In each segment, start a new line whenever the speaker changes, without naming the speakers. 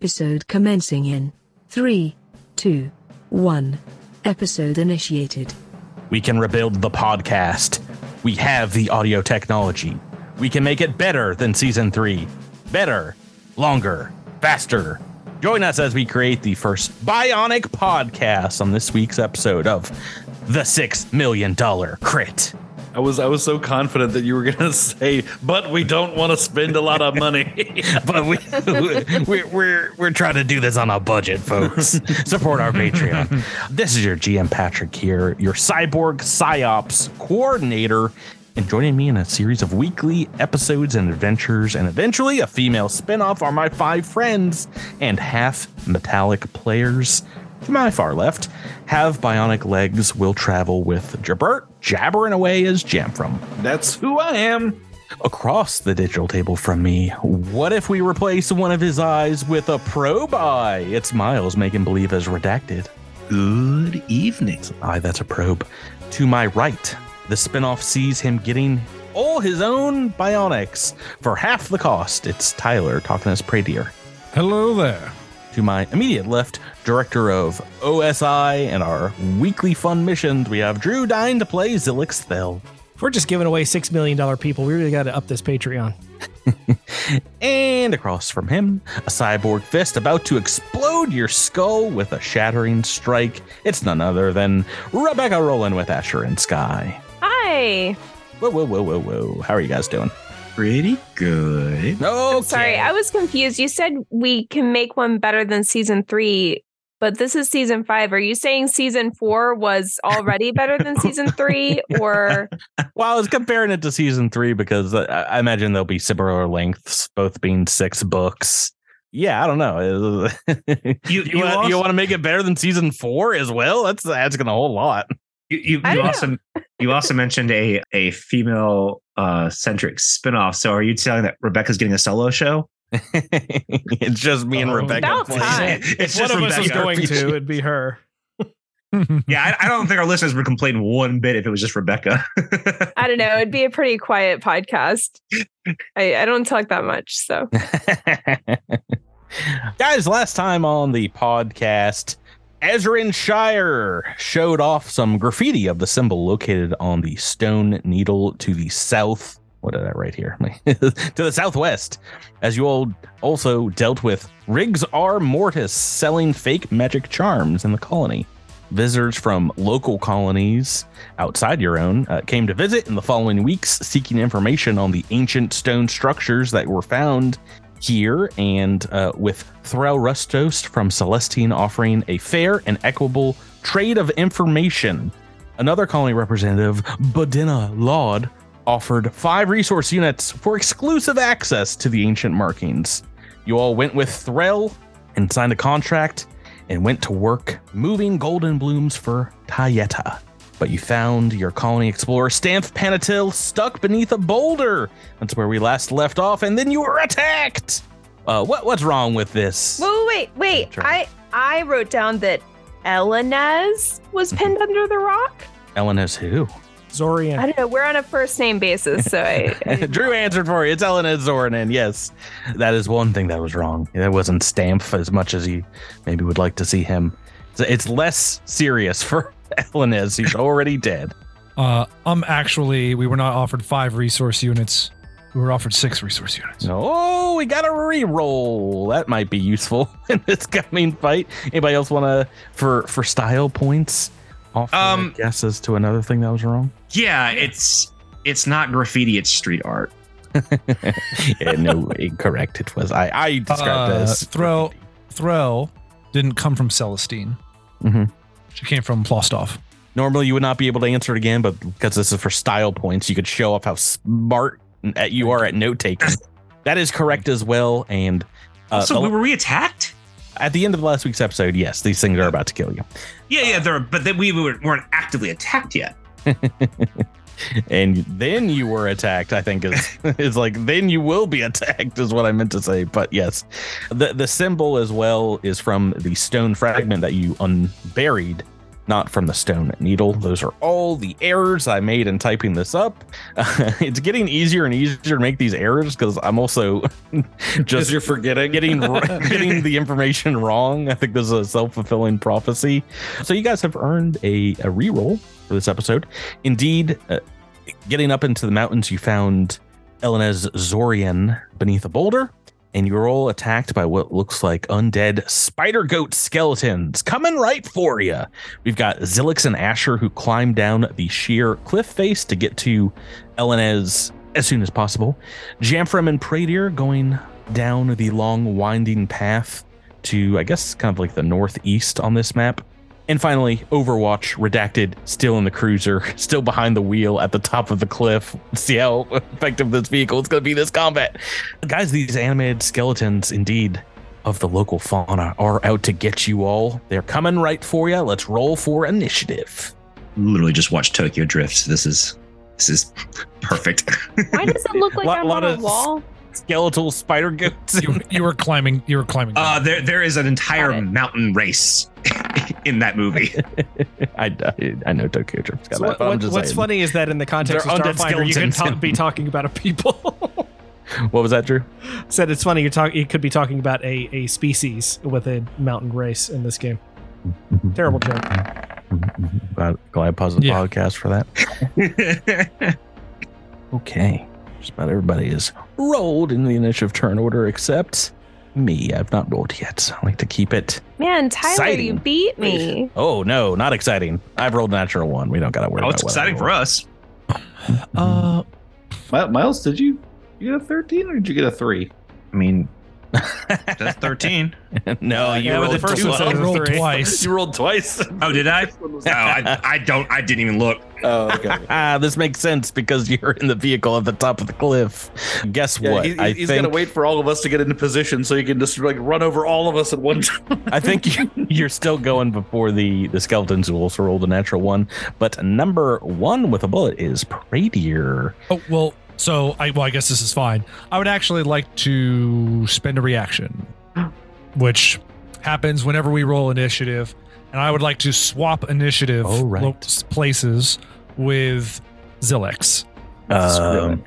Episode commencing in 3, 2, 1. Episode initiated.
We can rebuild the podcast. We have the audio technology. We can make it better than season three. Better, longer, faster. Join us as we create the first bionic podcast on this week's episode of The Six Million Dollar Crit.
I was I was so confident that you were gonna say, but we don't want to spend a lot of money.
but we, we're, we're we're trying to do this on a budget, folks. Support our Patreon. This is your GM Patrick here, your cyborg psyops coordinator, and joining me in a series of weekly episodes and adventures, and eventually a female spinoff are my five friends and half metallic players. To my far left, have bionic legs, will travel with Jabert, jabbering away as Jamfram.
That's who I am.
Across the digital table from me, what if we replace one of his eyes with a probe eye? It's Miles making believe as redacted.
Good evening.
Aye, that's a probe. To my right, the spinoff sees him getting all his own bionics for half the cost. It's Tyler talking as Pradier.
Hello there.
To my immediate left, director of OSI and our weekly fun missions, we have Drew dying to play Zilix Thel.
If we're just giving away six million dollar people, we really got to up this Patreon.
And across from him, a cyborg fist about to explode your skull with a shattering strike. It's none other than Rebecca Rowland with Asher and Sky.
Hi.
Whoa, whoa, whoa, whoa, whoa. How are you guys doing?
Pretty good.
No,
I'm sorry, I was confused. You said we can make one better than season three, but this is season five. Are you saying season four was already better than season three? Or
Well, I was comparing it to season three because I, I imagine there'll be similar lengths, both being six books. Yeah, I don't know. you
You- you
want,
also-
you want to make it better than season four as well? That's asking a whole lot.
You you, you
don't
also you also mentioned a a female uh centric spinoff. So are you telling that Rebecca's getting a solo show?
it's just me and
Oh.
Rebecca.
About
playing.
It's
One
just
of us was
Rebecca.
going to, it'd be her.
Yeah, I, I don't think our listeners would complain one bit if it was just Rebecca.
I don't know, it'd be a pretty quiet podcast. I, I don't talk that much. So
Guys, last time on the podcast, Ezrin Shire showed off some graffiti of the symbol located on the stone needle to the south. What did I write here? to the southwest. As you all also dealt with Riggs R. Mortis selling fake magic charms in the colony. Visitors from local colonies outside your own uh, came to visit in the following weeks, seeking information on the ancient stone structures that were found here, and uh, with Threl Rustost from Celestine offering a fair and equitable trade of information. Another colony representative, Bodina Laud, offered five resource units for exclusive access to the ancient markings. You all went with Threl and signed a contract and went to work moving golden blooms for Tayeta. But you found your colony explorer Stamp Panatil stuck beneath a boulder. That's where we last left off, and then you were attacked. Uh, what what's wrong with this?
wait, wait, wait.
Sure.
I I wrote down that Elenez was pinned under the rock.
Ellen is who?
Zorian.
I don't know. We're on a first name basis, so I, I
Drew answered for you. It's Ellen Zoranen. Yes, that is one thing that was wrong. That wasn't Stamp as much as you maybe would like to see him. It's- It's less serious for Ellen is. He's already dead.
Uh, um, actually, we were not offered five resource units. We were offered six resource units.
Oh, we got a re-roll. That might be useful in this coming fight. Anybody else want to for for style points? Offer
Um,
guesses to another thing that was wrong.
yeah, it's it's not graffiti, it's street art.
yeah, no, incorrect. It was I. I described it
Uh,
as
Throw, Throw didn't come from Celestine.
Mhm.
She came from Plostoff.
Normally, you would not be able to answer it again, but because this is for style points, you could show off how smart you are at note taking. that is correct as well. And uh,
so
the-
we were we attacked?
at the end of last week's episode, yes, these things are about to kill you.
Yeah, yeah, they're, but then we weren't actively attacked yet.
and then you were attacked. I think is is like then you will be attacked is what I meant to say. But yes, the the symbol as well is from the stone fragment that you unburied not from the Stone Needle. Those are all the errors I made in typing this up. it's getting easier and easier to make these errors because I'm also
Just
just
you're forgetting.
getting getting the information wrong. I think this is a self fulfilling prophecy. So you guys have earned a, a reroll for this episode. Indeed, uh, getting up into the mountains, you found Elenez Zorian beneath a boulder, and you're all attacked by what looks like undead spider goat skeletons coming right for you. We've got Zilix and Asher who climb down the sheer cliff face to get to Elenez as soon as possible. Jamfram and Pradier going down the long winding path to, I guess, kind of like the northeast on this map. And finally, Overwatch, redacted, still in the cruiser, still behind the wheel at the top of the cliff. See how effective this vehicle is going to be this combat. Guys, these animated skeletons, indeed, of the local fauna are out to get you all. They're coming right for you. Let's roll for initiative.
Literally just watch Tokyo Drift. This is this is perfect.
Why does it look like
Lot-
I'm
lot
on a wall?
Skeletal spider goats.
You, you were climbing. You were climbing.
Uh, there there is an entire mountain race in that movie.
I, I, I know Tokyo Drift's got
So
that,
what,
but I'm just
what's
saying.
funny is that in the context
They're
of
undead
Starfinder, you could
skeletons.
ta- be talking about a people.
What was that, Drew?
Said it's funny. You're talking. You could be talking about a, a species with a mountain race in this game. Terrible joke.
Glad, glad I paused the
Yeah.
podcast for that. Okay. Just about everybody is rolled in the initiative turn order except me. I've not rolled yet. I like to keep it.
Man, Tyler, you beat me.
Oh, no, not exciting. I've rolled natural one. We don't got to worry
oh,
about
it's
what I
exciting for us.
uh,
Miles, did you you get a 13 or did you get a three?
I mean, that's thirteen.
no, you
Yeah, but the
rolled
first
two.
one said
I rolled twice.
You rolled twice.
Oh, did I? No, I, I don't. I didn't even look.
oh, okay.
Ah, this makes sense because you're in the vehicle at the top of the cliff. Guess
Yeah,
what?
he-
I
he's
think
gonna wait for all of us to get into position so he can just like run over all of us at one time.
I think you- you're still going before the the skeletons who also rolled a natural one. But number one with a bullet is Pradier.
oh well. So I well, I guess this is fine. I would actually like to spend a reaction, which happens whenever we roll initiative, and I would like to swap initiative
Oh, right.
lo- places with Zilix.
Um,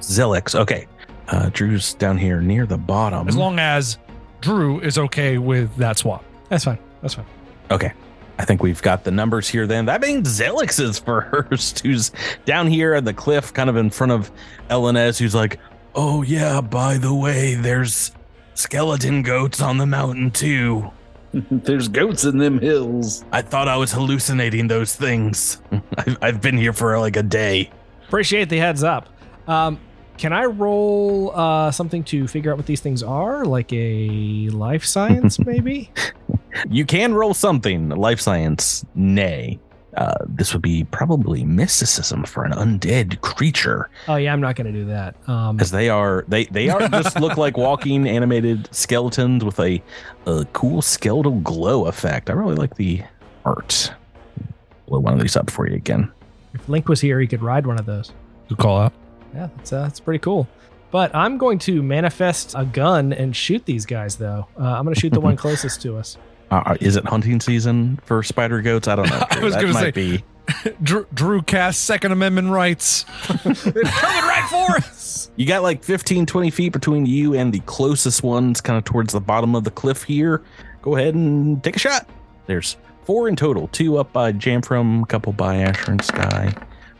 Zilix. Okay. Uh, Drew's down here near the bottom.
As long as Drew is okay with that swap.
That's fine. That's fine.
Okay. I think we've got the numbers here then. That means Zilix is first, who's down here at the cliff, kind of in front of Elenez, who's like, Oh, yeah, by the way, there's skeleton goats on the mountain too.
There's goats in them hills.
I thought I was hallucinating those things. I've, I've been here for like a day.
Appreciate the heads up. Um, can I roll uh, something to figure out what these things are, like a life science, maybe?
You can roll something, life science, nay. Uh, this would be probably mysticism for an undead creature.
oh yeah, I'm not going to do that. Um,
as they are they they are just look like walking animated skeletons with a, a cool skeletal glow effect i really like the art blow one of these up for you again
if Link was here, he could ride one of those.
Good call out.
Yeah, that's uh, that's pretty cool. But I'm going to manifest a gun and shoot these guys, though. Uh, I'm going to shoot the one closest to us.
Uh, is it hunting season for spider goats i don't know
I was gonna
might
say-
be
Drew, Drew cast Second Amendment rights. They're coming right for us.
you got like 15 20 feet between you and the closest ones kind of towards the bottom of the cliff here go ahead and take a shot there's four in total two up by jamfram a couple by asher and sky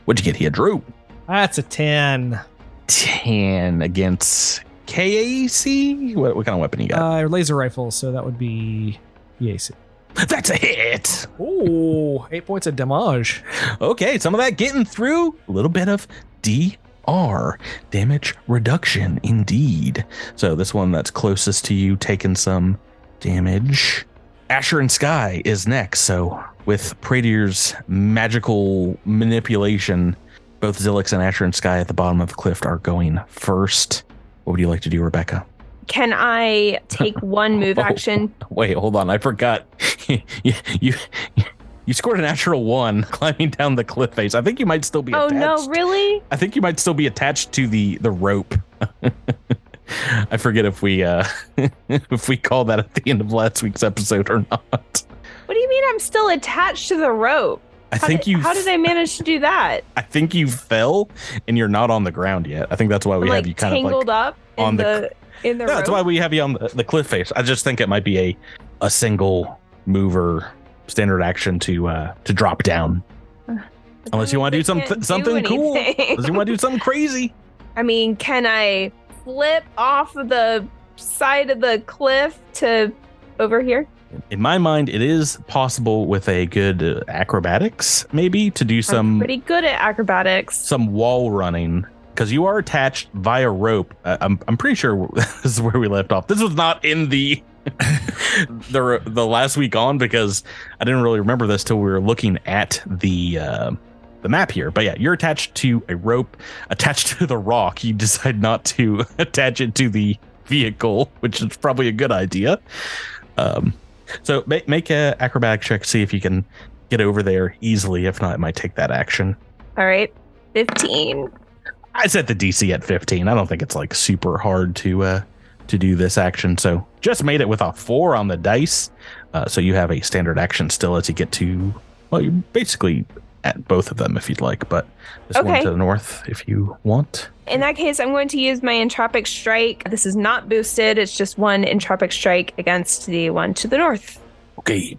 what'd you get here drew
That's a 10.
10 against KAC? What, what kind of weapon you got?
Uh, laser rifle, so that would be EAC.
That's a hit.
Oh, eight points of damage.
Okay, some of that getting through. A little bit of DR, damage reduction, indeed. So this one that's closest to you taking some damage. Asher and Sky is next. So with Pradier's magical manipulation, both Zilix and Asher and Sky at the bottom of the cliff are going first. What would you like to do, Rebecca?
Can I take one move
Oh.
action?
Wait, hold on. I forgot. you, you you scored a natural one climbing down the cliff face. I think you might still be
Oh
attached.
no, really?
I think you might still be attached to the the rope. I forget if we uh if we call that at the end of last week's episode or not.
What do you mean I'm still attached to the rope?
I
How
think
did,
you.
How did I manage to do that?
I think you fell and you're not on the ground yet. I think that's why we
I'm
have
like
you kind of
tangled
like.
up in
on the
the, in the
Yeah, that's why we have you on the, the cliff face. I just think it might be a a single mover standard action to uh to drop down.
But
Unless you want to do some
do
something cool. Unless you want to do something crazy.
I mean, can I flip off of the side of the cliff to over here?
In my mind, it is possible with a good uh, acrobatics, maybe to do
I'm
some
pretty good at acrobatics.
some wall running because you are attached via rope. Uh, I'm I'm pretty sure this is where we left off. This was not in the the the last week on because I didn't really remember this till we were looking at the uh, the map here. But yeah, you're attached to a rope attached to the rock. You decide not to attach it to the vehicle, which is probably a good idea. Um, so make make a acrobatic check, see if you can get over there easily. If not, it might take that action.
All right, fifteen.
I set the DC at 15. I don't think it's like super hard to uh to do this action. So just made it with a four on the dice. Uh, so you have a standard action still to get to. Well, you're basically at both of them if you'd like, but this one to the north if you want.
In that case, I'm going to use my entropic strike. This is not boosted. It's just one entropic strike against the one to the north.
Okay,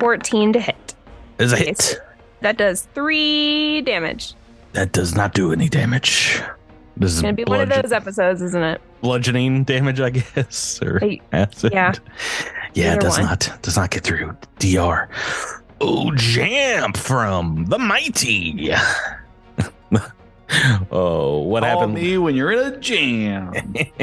Fourteen to hit.
is a
Okay,
hit.
so that does three damage.
That does not do any damage. This is
It's gonna be one of those episodes, isn't it?
bludgeoning damage, I guess, or
Hey,
acid.
yeah.
yeah, it does
one.
not does not get through. Dr. Oh, Jamp from the mighty. oh, what
Call
happened?
me when you're in a jam.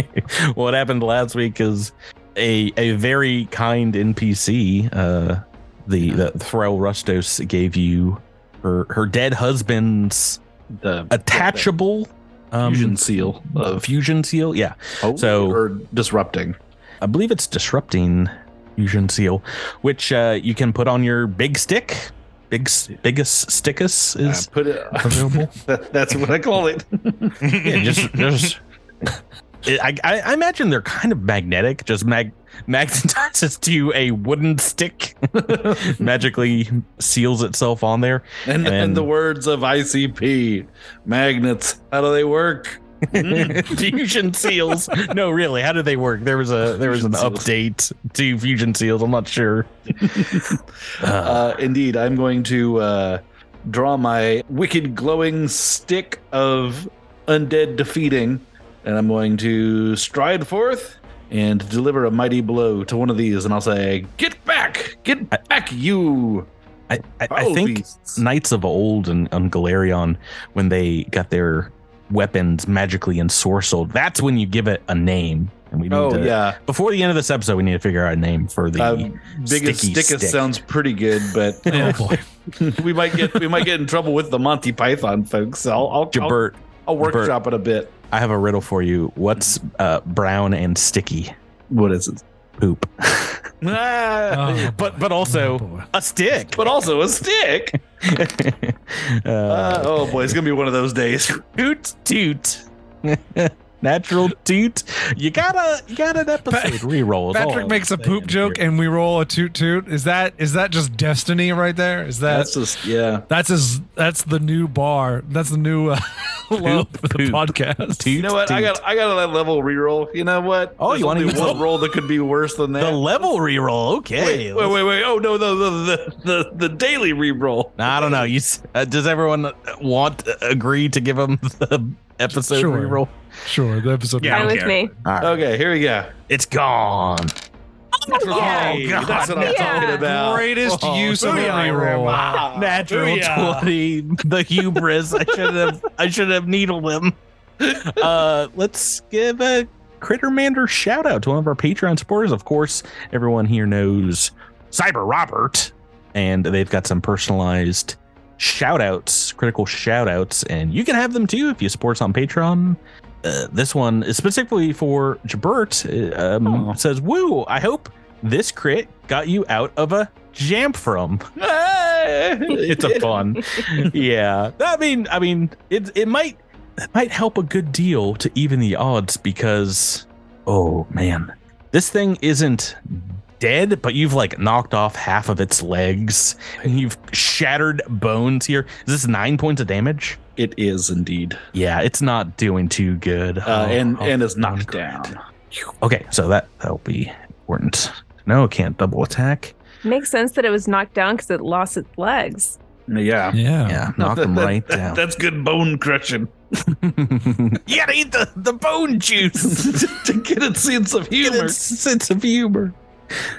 what happened last week is a a very kind NPC. Uh, the the Thrall Rustos gave you her her dead husband's
The
attachable um,
fusion seal of
fusion seal. Yeah,
oh,
so-
or disrupting.
I believe it's disrupting fusion seal, which uh, you can put on your big stick. Big biggest stickus
Uh,
is
put it.
available.
that, that's what I call it.
yeah, just just. I, I I imagine they're kind of magnetic. Just mag magnetizes to a wooden stick, magically seals itself on there.
And, and
And-
the words of ICP magnets. How do they work?
fusion seals. No, really, how do they work? There was a there was an
Fusion seals.
update to fusion seals. I'm not sure. Uh,
Uh, indeed, I'm going to uh, draw my wicked glowing stick of undead defeating, and I'm going to stride forth and deliver a mighty blow to one of these, and I'll say, "Get back! Get back, you!"
I, I, I think
beasts."
knights of old and on Golarion, when they got their weapons magically ensorcelled, that's when you give it a name. And we need
Oh
to,
yeah,
before the end of this episode, we need to figure out a name for the.
uh, biggest
sticky
stick sounds pretty good, but
Oh
we might get we might get in trouble with the Monty Python folks. So I'll I'll, I'll, I'll workshop it a bit.
I have a riddle for you. What's uh, brown and sticky?
What is it?
Poop.
Ah,
Oh,
but but
Oh,
also
boy.
a stick.
but also a stick.
uh,
Uh, oh boy, it's gonna be one of those days.
toot toot. Natural toot. You gotta you got an episode reroll. is all
Patrick makes a poop joke
here.
and we roll a toot toot. Is that is that just destiny right there? Is that
That's just yeah.
that's his that's the new bar. That's the new uh, low for the
poop.
podcast.
Toot,
You know what? I got I got a level reroll. You know what?
Oh,
There's
you wanna
only
use
one roll that could be worse than that?
the level reroll. Okay.
wait, wait, wait, wait. Oh no, no, the the the, the daily reroll.
I don't know. You uh, does everyone want uh, agree to give him the episode
Sure.
reroll?
Sure, the episode.
Yeah, I
Fine with
care.
me.
All right.
Okay, here we go.
It's gone.
Hey,
God.
that's what I'm
Yeah.
talking about.
Greatest
Oh,
use of a reroll.
Ah,
Natural
booyah.
twenty. The hubris. I should have. I should have needled him. Uh, let's give a Crittermander shout out to one of our Patreon supporters. Of course, everyone here knows Cyber Robert, and they've got some personalized shout outs, critical shout outs, and you can have them too if you support us on Patreon. Uh, this one is specifically for Jabert. uh, Um,
Aw.
says, "Woo! I hope this crit got you out of a jam from." it's a fun. yeah. I mean, I mean, it it might it might help a good deal to even the odds because oh man, this thing isn't dead, but you've like knocked off half of its legs and you've shattered bones here. Is this nine points of damage?
It is indeed.
Yeah, it's not doing too good.
Uh, and
Oh,
and is
oh,
knocked down.
Okay, so that that'll be important. No, it can't double attack.
Makes sense that it was knocked down because it lost its legs.
Yeah.
Yeah.
Yeah, knock them right down.
That's good bone crushing
you gotta eat the, the bone juice.
to get its sense of
Get
humor.
its sense of humor.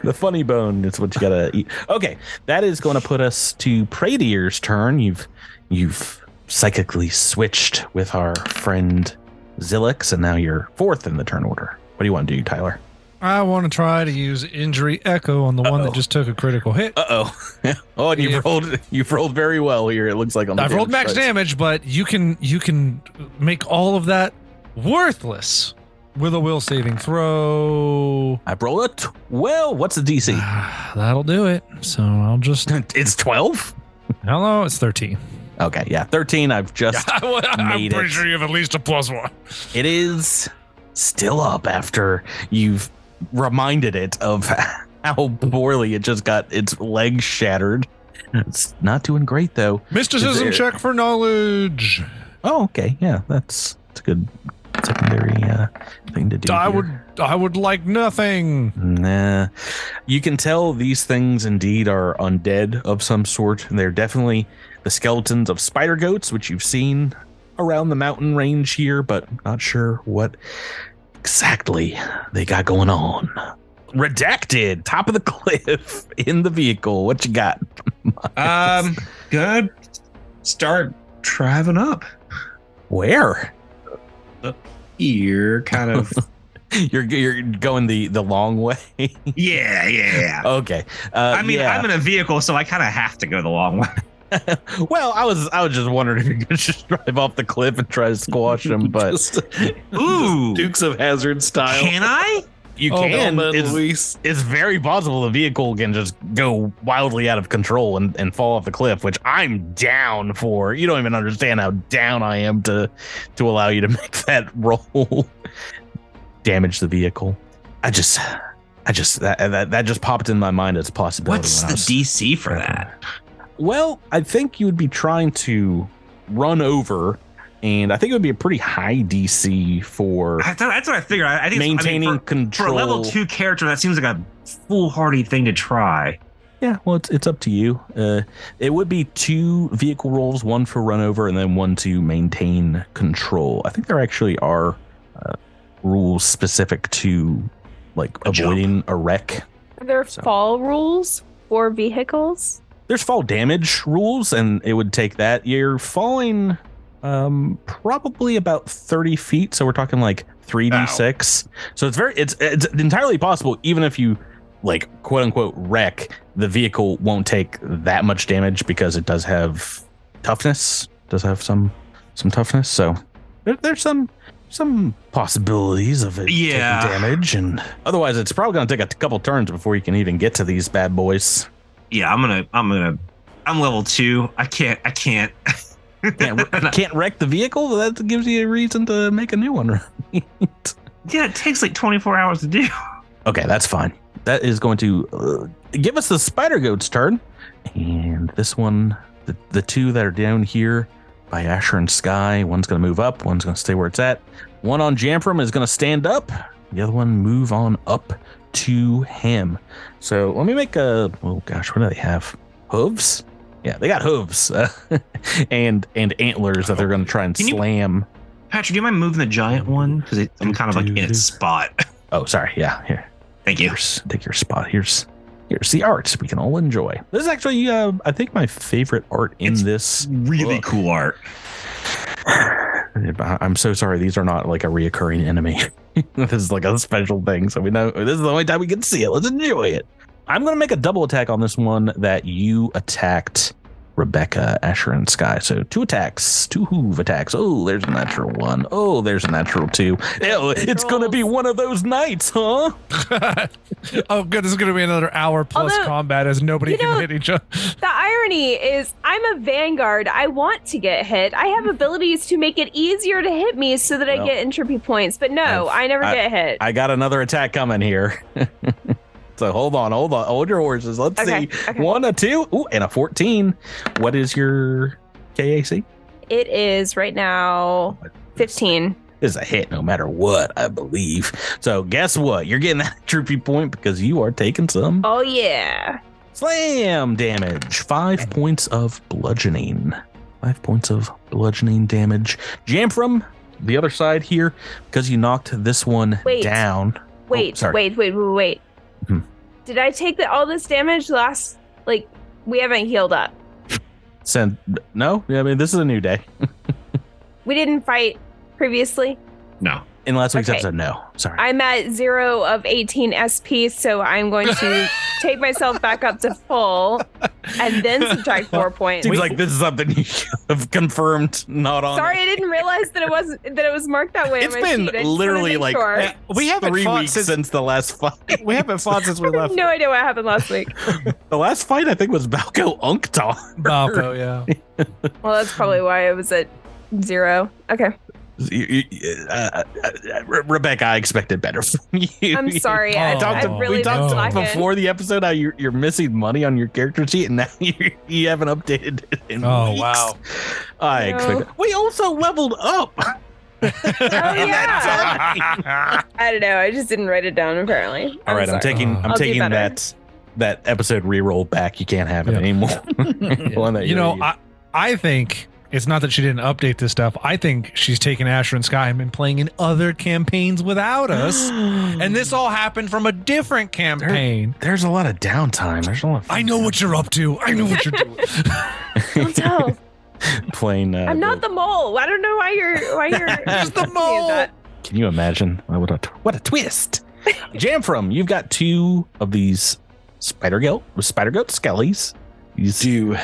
The funny bone is what you gotta eat. Okay, that is going to put us to Pradier's turn. You've you've psychically switched with our friend Zilix, and now you're fourth in the turn order. What do you want to do, Tyler?
I want to try to use injury echo on the one
Uh-oh.
that just took a critical hit.
Uh oh. oh, and you've rolled you've rolled very well here. It looks like on the
I've rolled max
dice.
damage, but you can you can make all of that worthless with a will saving throw.
I roll rolled a twelve. What's the DC?
That'll do it. So I'll just
it's twelve.
hello. It's thirteen.
Okay, yeah, thirteen. I've just
I'm
made
pretty
it.
sure you have at least a plus one.
It is still up after you've reminded it of how poorly it just got its legs shattered. It's not doing great though.
Mysticism check for knowledge.
Oh, okay, yeah, that's that's a good secondary uh, thing to do.
I
here.
would I would like nothing.
Nah. You can tell these things indeed are undead of some sort. They're definitely the skeletons of spider goats, which you've seen around the mountain range here, but not sure what exactly they got going on. Redacted, top of the cliff in the vehicle. What you got?
Um, good. Start driving up.
Where?
Here, kind of.
You're you're going the the long way.
yeah, yeah.
okay. Uh,
I mean,
yeah.
I'm in a vehicle, so I kind of have to go the long way.
well, I was I was just wondering if you could just drive off the cliff and try to squash him, but
Just-
Ooh.
Dukes of Hazzard style.
Can I?
you
Oh,
can.
And
It's, it's very possible the vehicle can just go wildly out of control and, and fall off the cliff, which I'm down for. You don't even understand how down I am to to allow you to make that roll. Damage the vehicle. I just I just that, that that just popped in my mind as a possibility.
What's the
was-
DC for that?
Well, I think you would be trying to run over, and I think it would be a pretty high DC for
I thought, that's what I figured. I, I think
maintaining
I mean, for,
control.
for a level two character, that seems like a foolhardy thing to try.
Yeah, well, it's it's up to you. Uh, it would be two vehicle rolls, one for run over, and then one to maintain control. I think there actually are uh, rules specific to like
A jump.
avoiding a wreck.
Are there
So-
fall rules for vehicles?
There's fall damage rules, and it would take that. You're falling um probably about 30 feet, so we're talking like 3d6. So it's very it's it's entirely possible, even if you like quote unquote wreck, the vehicle won't take that much damage because it does have toughness, does have some some toughness. So there, there's some some possibilities of it
Yeah.
taking damage, and otherwise it's probably gonna take a couple turns before you can even get to these bad boys.
Yeah, I'm gonna. I'm gonna. I'm level two. I can't. I can't.
can't, can't wreck the vehicle. That gives you a reason to make a new one. Right?
yeah, it takes like 24 hours to do.
okay, that's fine. That is going to uh, give us the spider goat's turn, and this one, the the two that are down here by Asher and Sky, one's going to move up, one's going to stay where it's at. One on Jamfram is going to stand up. The other one move on up to him. So let me make a. Oh gosh, what do they have? Hooves. Yeah, they got hooves uh, and and antlers that they're going to try and
Can you-
slam.
Patrick, do you mind moving the giant one? Because I'm kind of like in its spot.
Oh, sorry. Yeah, here.
Thank you.
Here's take your spot. Here's here's the art we can all enjoy. This is actually, uh, I think, my favorite art in
It's
this.
Really
book.
cool art.
I'm so sorry. These are not like a reoccurring enemy. this is like a special thing. So we know this is the only time we can see it. Let's enjoy it. I'm to make a double attack on this one that you attacked Rebecca, Asher, and Sky. So two attacks, two hoove attacks. Oh, there's a natural one. Oh, there's a natural two. Ew, it's going to be oh. one of those nights, huh?
oh, good. This is going to be another hour plus
Although,
combat as nobody
you
can
know-
hit each other.
The irony is, I'm a vanguard. I want to get hit. I have abilities to make it easier to hit me so that
Well,
I get entropy points. But no,
I've-
I never
I-
get hit.
I got another attack coming here. So hold on, hold on, hold your horses. Let's
Okay,
see.
okay.
One, a two, ooh, and a 14. What is your KAC?
It is right now 15.
This is a hit no matter what, I believe. So guess what? You're getting that troopy point because you are taking some
Oh, yeah.
slam damage. Five points of bludgeoning. Five points of bludgeoning damage. Jamfram the other side here, because you knocked this one
Wait.
down.
Oh, wait,
sorry.
wait, wait, wait, wait.
Hmm.
Did I take the, all this damage last? Like, we haven't healed up.
Send no, I mean this is a new day.
We didn't fight previously.
No.
In last week's
Okay.
episode, no. Sorry.
I'm at zero of 18 SP, so I'm going to take myself back up to full and then subtract four points.
Seems like this is something you have confirmed, not on.
Sorry, I didn't realize that it was that it was marked that way.
It's
on my
been
sheet. I just wanted
literally like
sure.
Uh, we haven't
three
fought
weeks
since-
since the last fight.
We haven't fought since we
I have
left.
no idea what happened last week.
The last fight I think was Balco Unktar.
Balco, yeah.
Well, that's probably why I was at zero. Okay,
You- you- uh, uh, uh, Re- Rebecca, I expected better from you.
I'm sorry. I,
Oh,
talked
I
to-
really
we talked
slacking.
before the episode how you're, you're missing money on your character sheet, and now you you haven't updated it in
Oh,
weeks.
wow.
I
No.
expected. We also leveled up.
Oh yeah. I don't know. I just didn't write it down. Apparently.
All right, I'm
sorry.
taking I'm
I'll
taking that that episode reroll back. You can't have it
Yeah.
anymore. The one that
you know, I, I think it's not that she didn't update this stuff. I think she's taken Asher and Sky and been playing in other campaigns without us. and this all happened from a different campaign.
there's a lot of downtime. There's a lot. Of
I know what you're up to. I know what you're doing.
Don't tell.
playing. Uh,
I'm not the mole. I don't know why you're why you're
Just
the mole.
Can you imagine? What a what a twist! Jamfram, you've got two of these spider goat spider goat skellies. These
Do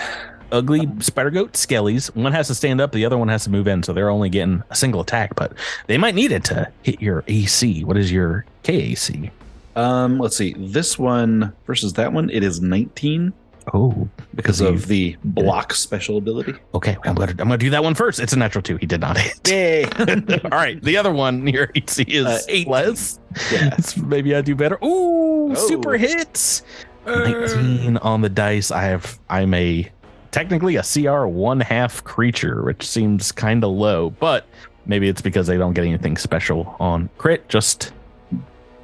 ugly spider goat skellies. One has to stand up, the other one has to move in, so they're only getting a single attack, but they might need it to hit your AC. What is your KAC?
um let's see. This one versus that one, it is 19
Oh,
because of the block special ability.
Okay, I'm gonna I'm gonna do that one first. It's a natural two. He did not hit.
Yay.
All right, the other one your AC is
Uh, eight.
less.
Yeah.
Maybe I do better. Ooh,
Oh.
super hits. 19 on the dice. I have I'm a technically a CR one half creature, which seems kind of low, but maybe it's because they don't get anything special on crit, just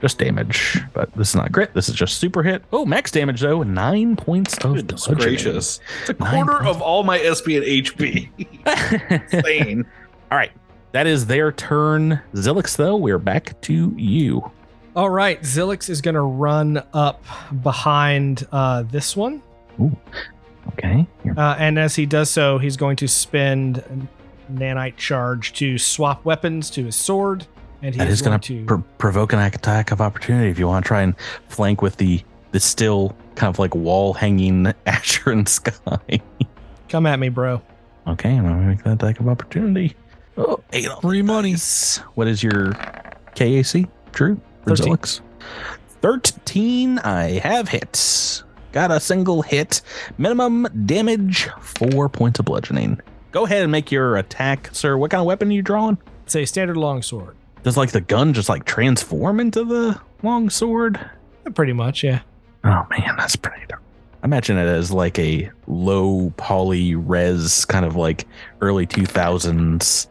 just damage. But this is not crit, this is just super hit. Oh, max damage though, nine points of
Goodness
bludgeoning.
gracious. It's a quarter of all my SP and HP. Insane.
All right. That is their turn. Zilix, though, we're back to you.
All right, Zilix is going to run up behind uh, this one.
Okay.
Uh, and as he does so, he's going to spend nanite charge to swap weapons to his sword. And he's
That is
going
going to
to.
pr- provoke an attack of opportunity if you want to try and flank with the the still kind of like wall hanging Asher and Sky.
come at me, bro.
Okay, I'm gonna make that attack of opportunity. Oh, eight on
Free money.
What is your KAC? Drew?
13.
13. I have hits. Got a single hit. Minimum damage, four points of bludgeoning. Go ahead and make your attack, sir. What kind of weapon are you drawing?
It's a standard longsword.
Does like the gun just like transform into the longsword?
Pretty much, yeah.
Oh man, that's pretty. dark. I imagine it as like a low poly res kind of like early 2000s,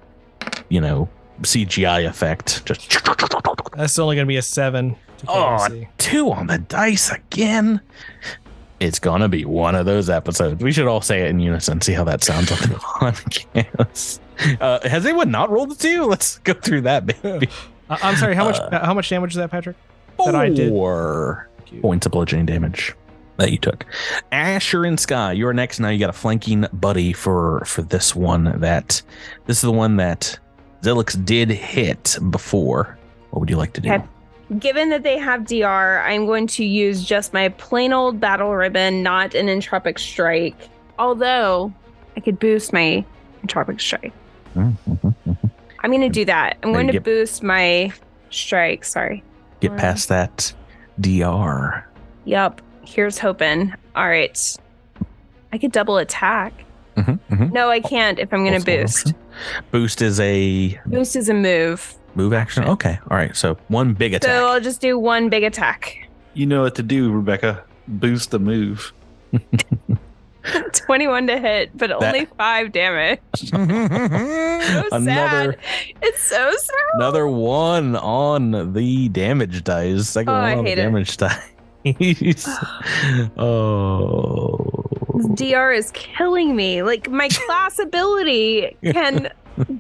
you know, CGI effect. Just
That's only going to be a seven. To
Oh, two on the dice again. It's gonna be one of those episodes. We should all say it in unison. See how that sounds on the podcast. Uh, has anyone not rolled a two? Let's go through that, baby.
Uh, I'm sorry. How much?
Uh,
how much damage is that, Patrick? That I did.
Four points of bludgeoning damage that you took. Asher and Sky, you're next. Now you got a flanking buddy for for this one. That this is the one that Zilix did hit before. What would you like to do?
Okay. Given that they have DR, I'm going to use just my plain old battle ribbon, not an entropic strike. Although I could boost my entropic strike.
Mhm, mhm.
I'm going to do that. I'm going to
get-
boost my strike. Sorry.
Get past that DR.
Yep. Here's hoping. All right. I could double attack.
Mhm, mhm.
No, I can't if I'm going to boost.
Boost is a
Boost is a move.
Move action. Okay. All right. So one big attack.
So I'll just do one big attack.
You know what to do, Rebecca. Boost the move.
21 to hit, but
That-
only five damage. So
Another-
sad. It's so sad.
Another one on the damage dice. Second
Oh, I
one on the
hate it.
damage dice. oh.
DR is killing me. Like my class ability can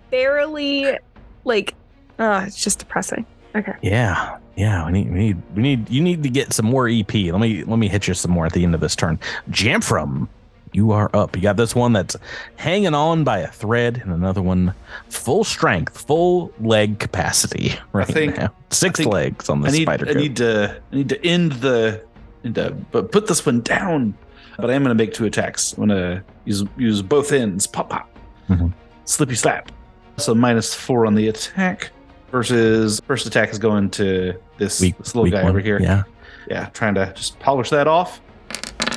barely like oh, it's just depressing. Okay.
Yeah. Yeah, we need, we need, we need, you need to get some more EP. Let me, let me hit you some more at the end of this turn. Jamfram, you are up. You got this one that's hanging on by a thread, and another one full strength, full leg capacity. Right
think-
now, six
I think
legs on the
I need
spider.
I
coat.
need to I need to end the and to but put this one down. But I am gonna make two attacks. I'm gonna use use both ends. Pop pop.
Mhm.
Slippy slap. So minus four on the attack versus first attack is going to this,
Weak-
this little guy
one.
over here.
Yeah.
Yeah, trying to just polish that off.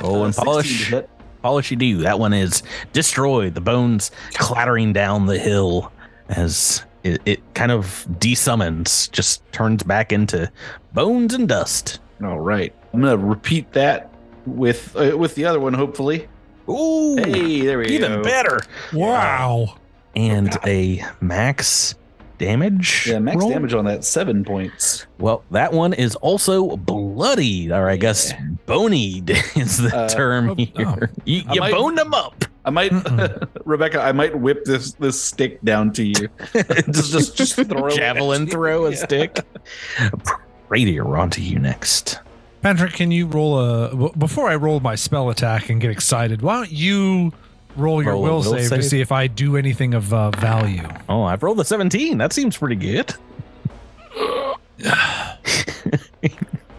Oh,
Uh,
and polish. Polish you do. That one is destroyed. The bones clattering down the hill as it, it kind of desummons, just turns back into bones and dust.
All right. I'm gonna repeat that with uh, with the other one, hopefully.
Ooh,
Hey, there we
even
go.
better.
Wow.
And a max damage.
Yeah, max
roll?
damage on that seven points.
Well, that one is also bloodied, or I guess bonied is the
Uh,
term
oh,
here.
oh.
You,
I
you
might-
boned them up.
I might, Rebecca. I might whip this this stick down to you. just, just, just throw
Javelin throw a
Yeah.
stick. Pradier, we're on to you next.
Patrick, can you roll a? before I roll my spell attack and get excited? Why don't you roll your
Roll
will,
will
save, to see if I do anything of uh, value?
Oh, I've rolled a 17. That seems pretty good.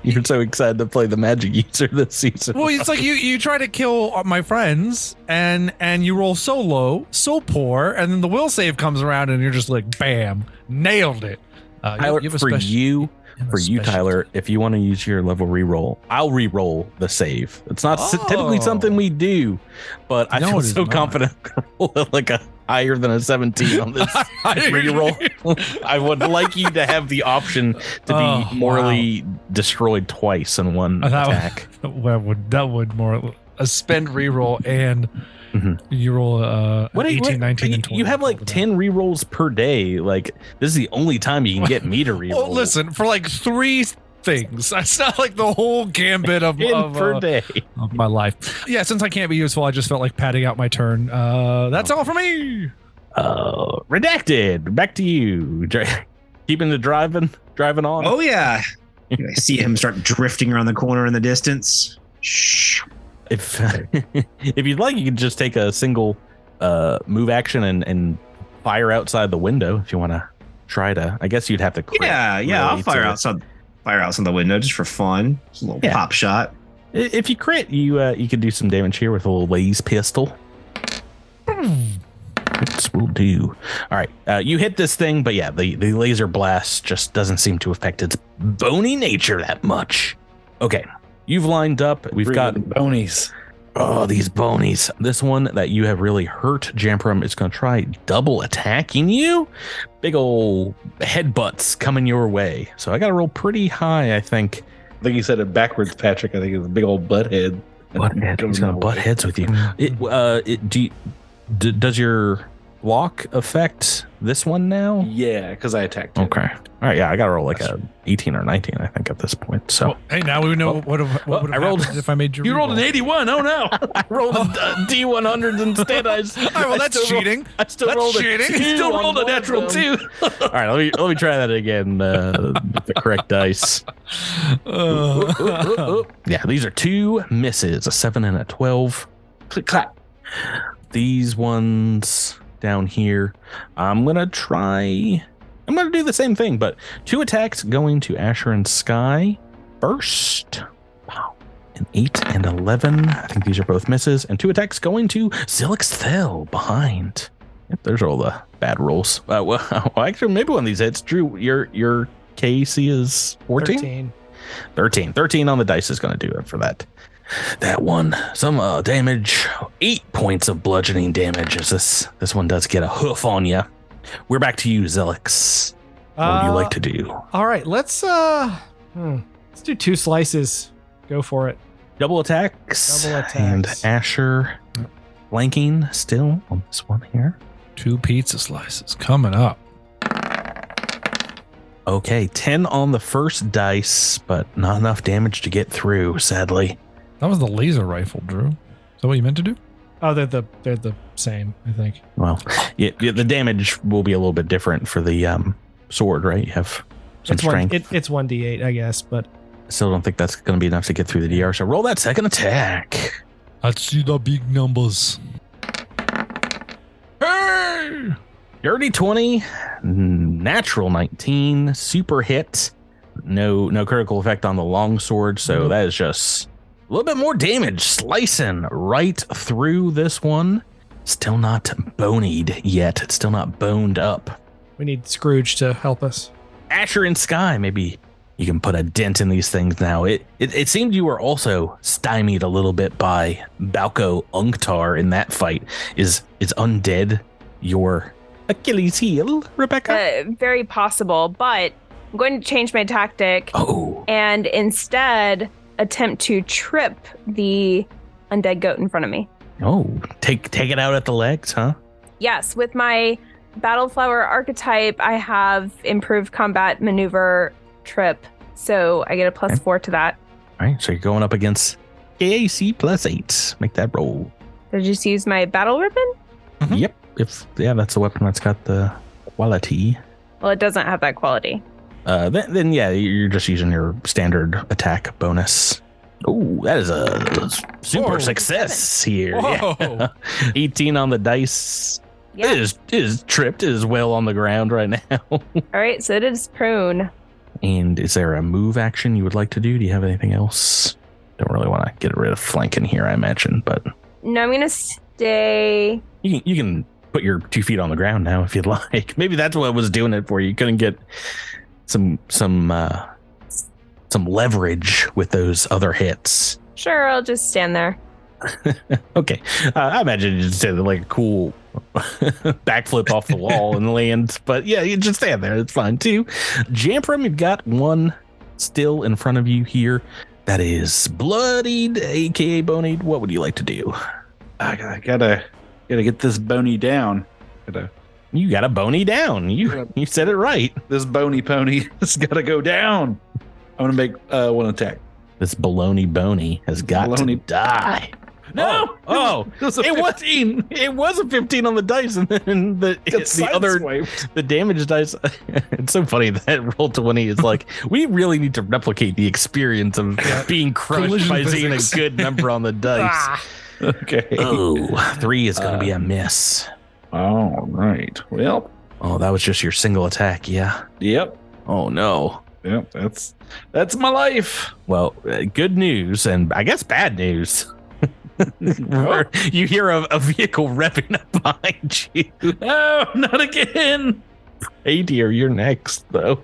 You're so excited to play the magic user this season.
Well, it's like you you try to kill my friends and and you roll so low, so poor, and then the will save comes around and you're just like, bam, nailed it. Uh, you-
Tyler,
you have a
for
special-
you,
you have a
for you, Tyler, if you want to use your level reroll, I'll reroll the save. It's not s- typically
Oh.
something we do, but I
No,
feel so
not.
confident like a higher than a 17 on this
I
reroll. I would like you to have the option to
Oh,
be morally destroyed twice in one
Uh, that would-
attack.
That would that would more a spend reroll and
Mhm.
you roll uh
What,
18,
what-
19,
you,
and 20.
you have like
over that.
10 rerolls per day. Like, this is the only time you can get me to reroll.
Oh, listen, for like three things. That's not like the whole gambit of, of,
per
uh,
day.
of my life. Yeah, since I can't be useful, I just felt like padding out my turn. Uh, that's all for me.
Uh, redacted. Back to you. Keeping the driving, driving on.
Oh yeah. I see him start drifting around the corner in the distance. Shh.
If if you'd like, you could just take a single uh move action and and fire outside the window if you want to try to. I guess you'd have to. crit
Yeah, yeah. I'll fire outside, fire outside the window just for fun. Just a little
Yeah.
pop shot.
If you crit, you uh, you could do some damage here with a little laze pistol. This will do. All right, uh, you hit this thing, but yeah, the the laser blast just doesn't seem to affect its bony nature that much. Okay, you've lined up. We've got
bonies.
oh these bonies. This one that you have really hurt, Jamfram, is going to try double attacking you. Big ol' headbutts coming your way. So I got to roll pretty high, I think.
I think you said it backwards, Patrick. I think it's a big old butt head.
Butt head. He's gonna butt heads with you. It, uh, it, do you, d- does your block affect this one now?
Yeah, because I attacked. it.
Okay. All right. Yeah, I got to roll like a 18 or 19, I think, at this point. So
Well, hey, now we know
Oh,
what would
well,
what would
I
have
rolled-
happened if I made you.
You rolled an 81. Oh no!
I rolled a D100 instead. I, s-
All right, well,
I
that's
still roll-
cheating.
I still
That's
rolled a
cheating.
two
still rolled a natural two.
All right, let me let me try that again. Uh, with the correct dice. Oop. Yeah, these are two misses, a seven and a twelve.
Click clap.
these ones down here. I'm gonna try. I'm gonna do the same thing, but two attacks going to Asher and Sky first. Wow, an eight and eleven. I think these are both misses, and two attacks going to Zilix Thel behind. Yep, there's all the bad rolls. Uh, well, actually, maybe one of these hits. Drew, your your KC is 14?
13.
13. 13 on the dice is going to do it for that. That one, some uh, damage, eight points of bludgeoning damage. As this this one does get a hoof on you. We're back to you, Zilix. What would you
Uh,
like to do?
All right, let's uh hmm. Let's do two slices. Go for it.
Double attacks.
Double attacks.
And Asher flanking still on this one here.
Two pizza slices coming up.
Okay, 10 on the first dice, but not enough damage to get through, sadly.
That was the laser rifle, Drew. Is that what you meant to do?
Oh, they're the they're the same, I think.
Well, yeah, yeah, the damage will be a little bit different for the um, sword, right? You have some
It's one.
strength.
It, it's one d eight, I guess. But I
Still don't think that's going to be enough to get through the DR. So roll that second attack.
Let's see the big numbers. Hey!
Dirty 20, natural 19, super hit. No no critical effect on the long sword, so
Nope.
that is just a little bit more damage slicing right through this one. Still not bonied yet. It's still not boned up.
we need Scrooge to help us.
Asher and Sky, maybe you can put a dent in these things now. It it, it seemed you were also stymied a little bit by Balco Unktar in that fight. Is is undead your Achilles heel, Rebecca?
Uh, very possible, but I'm going to change my tactic
oh,
and instead attempt to trip the undead goat in front of me.
oh, take take it out at the legs, huh?
Yes, with my battle flower archetype, I have improved combat maneuver trip, so I get a plus
Okay.
four to that.
All right, so you're going up against KAC plus eight. Make that roll.
Did I just use my battle ribbon?
Mhm.
Yep. If yeah, that's a weapon that's got the quality.
Well, it doesn't have that quality.
Uh, then, then yeah, you're just using your standard attack bonus. Oh, that is a super
Whoa.
success here.
Whoa.
Yeah. 18 on the dice.
Yeah.
It is it is tripped. It is well on the ground right now.
All right, so it is prone.
and is there a move action you would like to do? Do you have anything else? Don't really want to get rid of flanking here, I imagine, but
No, I'm gonna stay.
you can you can put your two feet on the ground now if you'd like. Maybe that's what was doing it for you. You couldn't get some some uh some leverage with those other hits.
Sure, I'll just stand there.
Okay, uh, I imagine you just did like a cool backflip off the wall and land, but yeah, you just stand there. It's fine too. Jamfram, you've got one still in front of you here. That is bloodied, aka bonied. What would you like to do?
I gotta, gotta gotta get this bony down. Gotta,
You got a bony down. You you said it right.
this bony pony has gotta go down. I'm gonna make uh, one attack.
This baloney bony has got to die.
No,
Oh,
it was a
it was
15.
it was a 15 on the dice, and then the
Got
the other
sideswiped.
the damage dice. it's so funny that Roll20 is like we really need to replicate the experience of being crushed
Collision
by seeing a good number on the dice.
Ah.
Okay.
oh, three is going to be a miss.
All right. Well.
Oh, that was just your single attack. Yeah.
Yep.
Oh no.
Yep. That's that's my life.
Well, uh, good news, and I guess bad news. Where you hear a, a vehicle revving up behind you.
No, not again.
Hey, dear, you're next, though.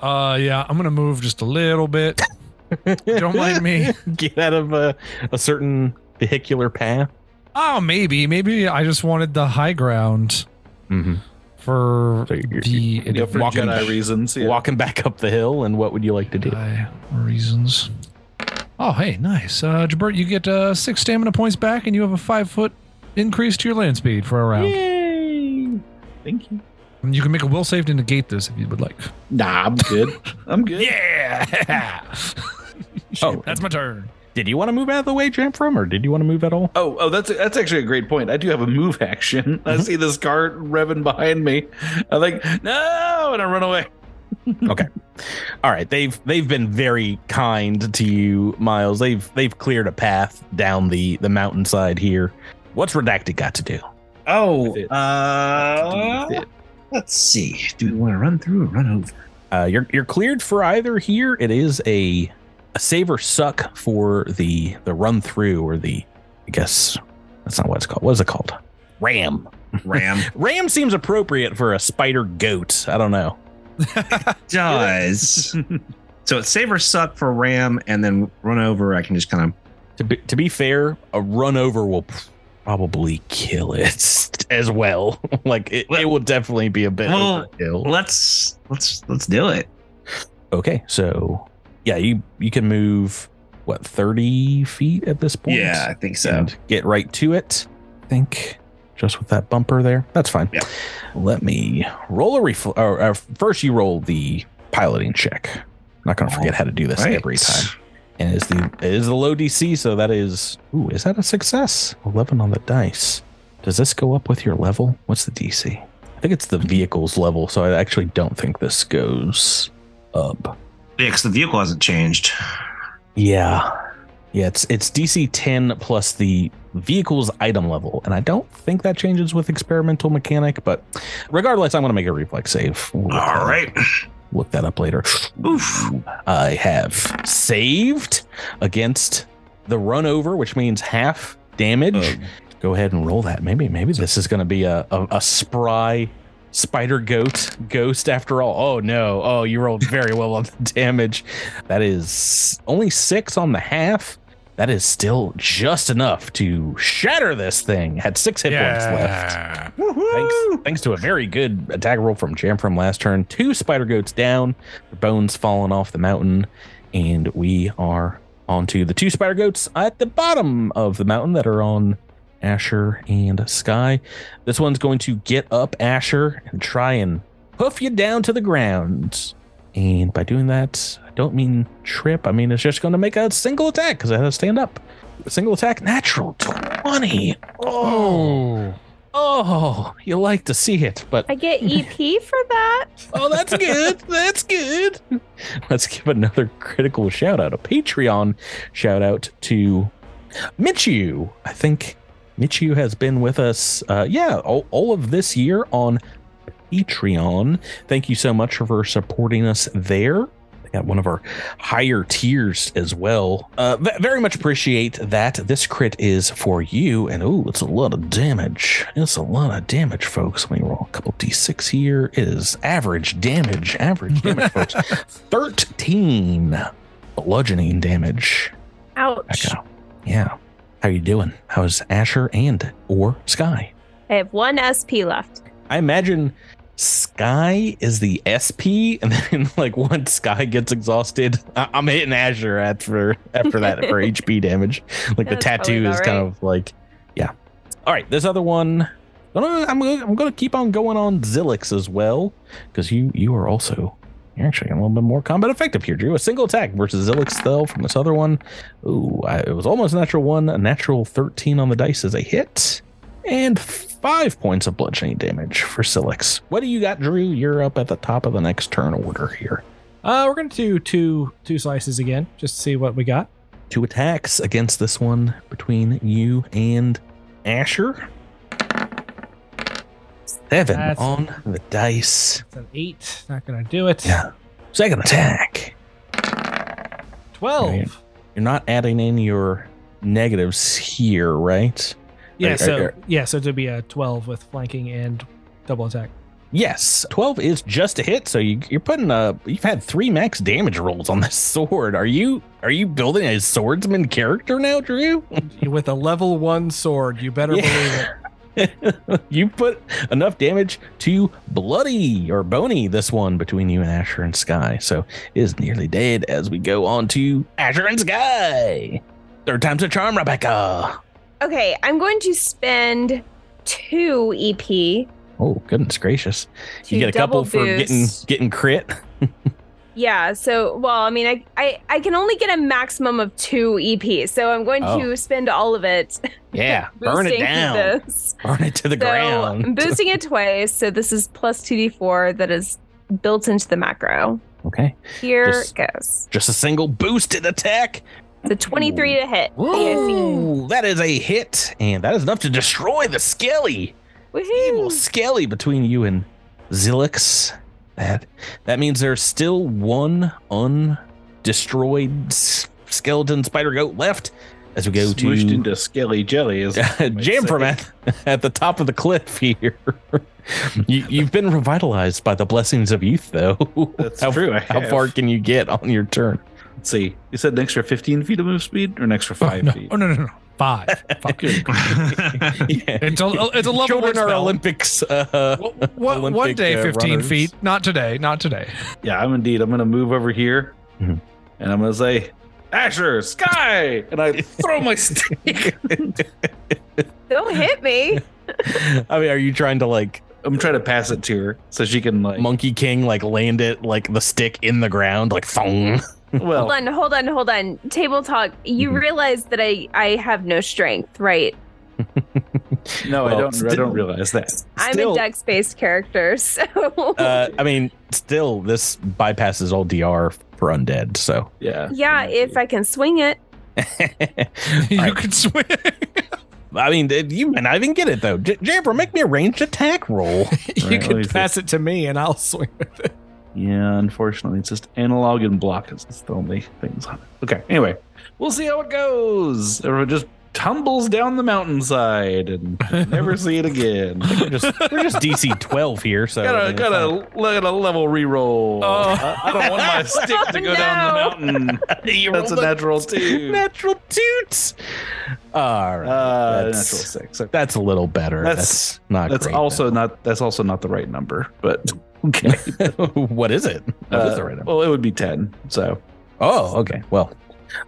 Uh, yeah, I'm gonna move just a little bit. Don't mind me.
Get out of a, a certain vehicular path.
Oh, maybe, maybe I just wanted the high ground
Mm-hmm.
for
So you're-
the
Yeah, for
Walking-
Jedi reasons. Yeah.
Walking back up the hill, and what would you like to do?
Jedi reasons. Oh, hey, nice. Uh, Jabert, you get uh, six stamina points back, and you have a five foot increase to your land speed for a round.
Yay! Thank you.
You can make a will save to negate this if you would like.
Nah, I'm good. I'm good.
Yeah.
Oh.
that's my turn.
Did you want to move out of the way, Jamfram, or did you want to move at all?
Oh, oh, that's that's actually a great point. I do have a move action. I see this cart revving behind me. I'm like, no, and I run away.
okay. All right. They've they've been very kind to you, Miles. They've they've cleared a path down the the mountainside here. What's redacted got to do?
Oh, uh,
Fit.
let's see. Do we want to run through or run over?
Uh, you're you're cleared for either here. It is a a save or suck for the the run through or the I guess that's not what it's called. What is it called? Ram.
Ram
Ram seems appropriate for a spider goat. I don't know.
does. so it's save or suck for Ram, and then run over. I can just kind of.
To be, to be fair, a run over will probably kill it as well. like it, it will definitely be a bit
Well,
overkill.
Let's let's let's do it.
Okay, so yeah, you you can move what thirty feet at this point.
Yeah, I think so.
and get right to it. I think just with that bumper there, that's fine.
Yeah.
Let me roll a refl- or, or first. You roll the piloting check. I'm not going to forget how to do this
Right.
every time. And it's the it is the low DC, so that is ooh, is that a success? Eleven on the dice. Does this go up with your level? What's the DC? I think it's the vehicle's level, so I actually don't think this goes up.
Yeah, because the vehicle hasn't changed.
Yeah. Yeah, it's it's DC 10 plus the vehicle's item level. And I don't think that changes with experimental mechanic, but regardless, I'm gonna make a reflex save. We'll that up- Look that up later.
Oof.
I have saved against the run over, which means half damage.
Oh.
Go ahead and roll that. Maybe maybe this is gonna be a, a, a spry spider goat ghost after all. Oh no. Oh, you rolled very well on the damage. That is only six on the half. That is still just enough to shatter this thing. Had six hit points left. Thanks, thanks to a very good attack roll from Jamfram last turn. Two spider goats down, their bones falling off the mountain, and we are onto the two spider goats at the bottom of the mountain that are on Asher and Sky. This one's going to get up Asher and try and hoof you down to the ground. And by doing that, I don't mean trip. I mean it's just going to make a single attack because I had to stand up. A single attack, natural 20. Oh. Oh, you like to see it, but
I get EP for that.
oh, that's good. That's good. Let's give another critical shout out, a Patreon shout out to Michu. I think Michu has been with us, uh, yeah, all, all of this year on Patreon. Thank you so much for supporting us there. They got one of our higher tiers as well. Uh, v- very much appreciate that. This crit is for you, and oh, it's a lot of damage. It's a lot of damage, folks. Let me roll a couple d6 here. It is average damage. Average damage, folks. Thirteen bludgeoning damage.
Ouch.
Yeah. How you doing? How's Asher and or Sky?
I have one SP left.
I imagine Sky is the SP, and then like once Sky gets exhausted, I- I'm hitting Asher after after that for HP damage. Like the tattoo is
about
kind
right.
of like, yeah. All right, this other one. I'm gonna, I'm gonna keep on going on Zilix as well because you you are also you're actually a little bit more combat effective here, Drew. A single attack versus Zilix though from this other one. Ooh, I, it was almost a natural one. A natural 13 on the dice as a hit and five points of bludgeoning damage for Zilix. What do you got, Drew? You're up at the top of the next turn order here.
Uh, we're gonna do two two slices again, just to see what we got.
Two attacks against this one between you and Asher. Seven
That's-
on the dice.
It's an eight. Not gonna do it.
Yeah. Second attack.
Twelve.
You're not adding in your negatives here, right?
Yeah.
Are-
So
are-
yeah. So it'd be a twelve with flanking and double attack.
Yes, twelve is just a hit. So you, you're putting a. You've had three max damage rolls on this sword. Are you are you building a swordsman character now, Drew?
with a level one sword. You better believe it.
you put enough damage to bloody or bony this one between you and Asher and Sky. So is nearly dead as we go on to Asher and Sky. Third time's a charm, Rebecca.
Okay, I'm going to spend two EP.
Oh goodness gracious! You get a couple
double
for getting getting crit.
Yeah, so well, I mean, I, I I can only get a maximum of two EP, so I'm going
Oh.
to spend all of it.
Yeah, burn it down,
This.
burn it to the
so I'm boosting it twice, so this is plus two d4 that is built into the macro.
Okay,
Here
Just-
it goes.
just a single boosted attack.
The 23 to hit.
Ooh, that is a hit, and that is enough to destroy the Skelly. Evil Skelly between you and Zilix. That that means there's still one undestroyed skeleton spider goat left as we go
Smushed
to
into scaly jelly. Is what
Jam
say.
from at, at the top of the cliff here. you, you've been revitalized by the blessings of youth, though.
That's
how,
true, I
how
have.
far can you get on your turn?
Let's see. You said an extra 15 feet of move speed or an extra
Oh,
five
no.
feet?
Oh no no no five. Five.
Yeah.
It's a it's a level
Children
one
are. Olympics. Uh,
One- one, one
Olympic,
day,
uh,
15
runners.
feet. Not today. Not today.
Yeah, I'm indeed. I'm going to move over here
Mhm.
and I'm gonna say, Asher, Sky, and I throw my stick.
Don't hit me.
I mean, are you trying to like
I'm trying to pass it to her so she can like.
Monkey King like land it like the stick in the ground like thong?
Well,
Hold on, hold on, hold on. Table talk. You
Mhm.
realize that I I have no strength, right?
no, I don't. I don't realize that.
I'm
Still-
a dex based character, so
Uh, I mean, still, this bypasses all DR for undead. So,
Yeah.
yeah, if I can swing it.
you
Alright.
can swing.
I mean, you might not even get it though. J- Jabber, make me a ranged attack roll.
you
Right, let me
can
see.
pass it to me and I'll swing with it.
Yeah, unfortunately, it's just analog and block is the only things on it. Okay, anyway, we'll see how it goes. Everyone just tumbles down the mountainside and never see it again.
we're just we're just DC twelve here, so I
Gotta
mean, it's
gotta
not-
let a level re-roll.
Oh.
I, I don't want my stick to go down the mountain. That's a natural two.
natural toots. All right,
Uh, natural
that's,
six. Okay.
that's a little better. That's,
That's-
not.
That's
great,
also not. That's also not the right number. But okay.
what is it? What is
Uh,
the right number?
well, it would be ten. So
Oh, okay. Well,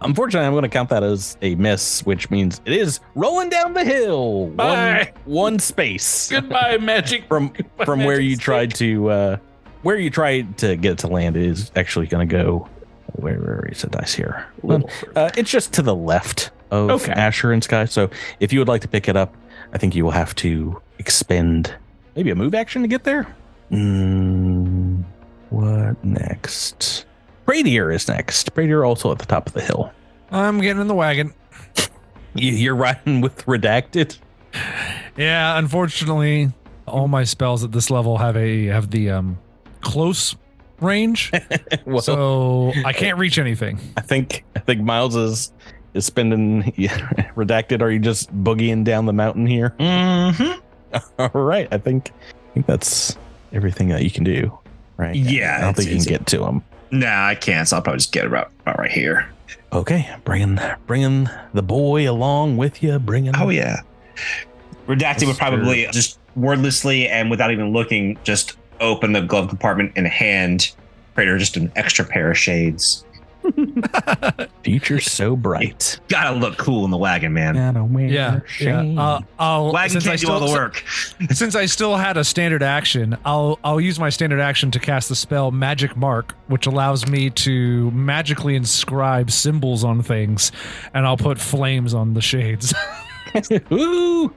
unfortunately, I'm going to count that as a miss, which means it is rolling down the hill.
Bye.
One, one space
goodbye, magic.
from
Goodbye,
from where you
stick.
tried to uh where you tried to get to land is actually going to go. Where, where is the dice here?
Little
Uh, it's just to the left of
Okay.
Asher and Sky. So if you would like to pick it up, I think you will have to expend maybe a move action to get there. Mm, what next? Pradier is next. Pradier also at the top of the hill.
I'm getting in the wagon.
You, you're riding with redacted.
Yeah, unfortunately, all my spells at this level have a have the um close range,
well,
so I can't reach anything.
I think I think Miles is is spending yeah, redacted. Are you just boogieing down the mountain here?
Mm-hmm.
All right, I think I think that's everything that you can do. Right?
Yeah,
I don't think you can get to him.
Nah, I can't. So I'll probably just get about, about right here.
Okay, bringing bringing the boy along with you. Bringing.
Oh yeah. Redacted would probably just wordlessly and without even looking, just open the glove compartment and hand Pradier just an extra pair of shades.
Future so bright.
Gotta look cool in the wagon, man.
Gotta wear
Yeah, yeah. Uh, I'll
Wagon
since I
can't do all the work.
Since I still had a standard action, I'll I'll use my standard action to cast the spell Magic Mark, which allows me to magically inscribe symbols on things, and I'll put flames on the shades.
Ooh,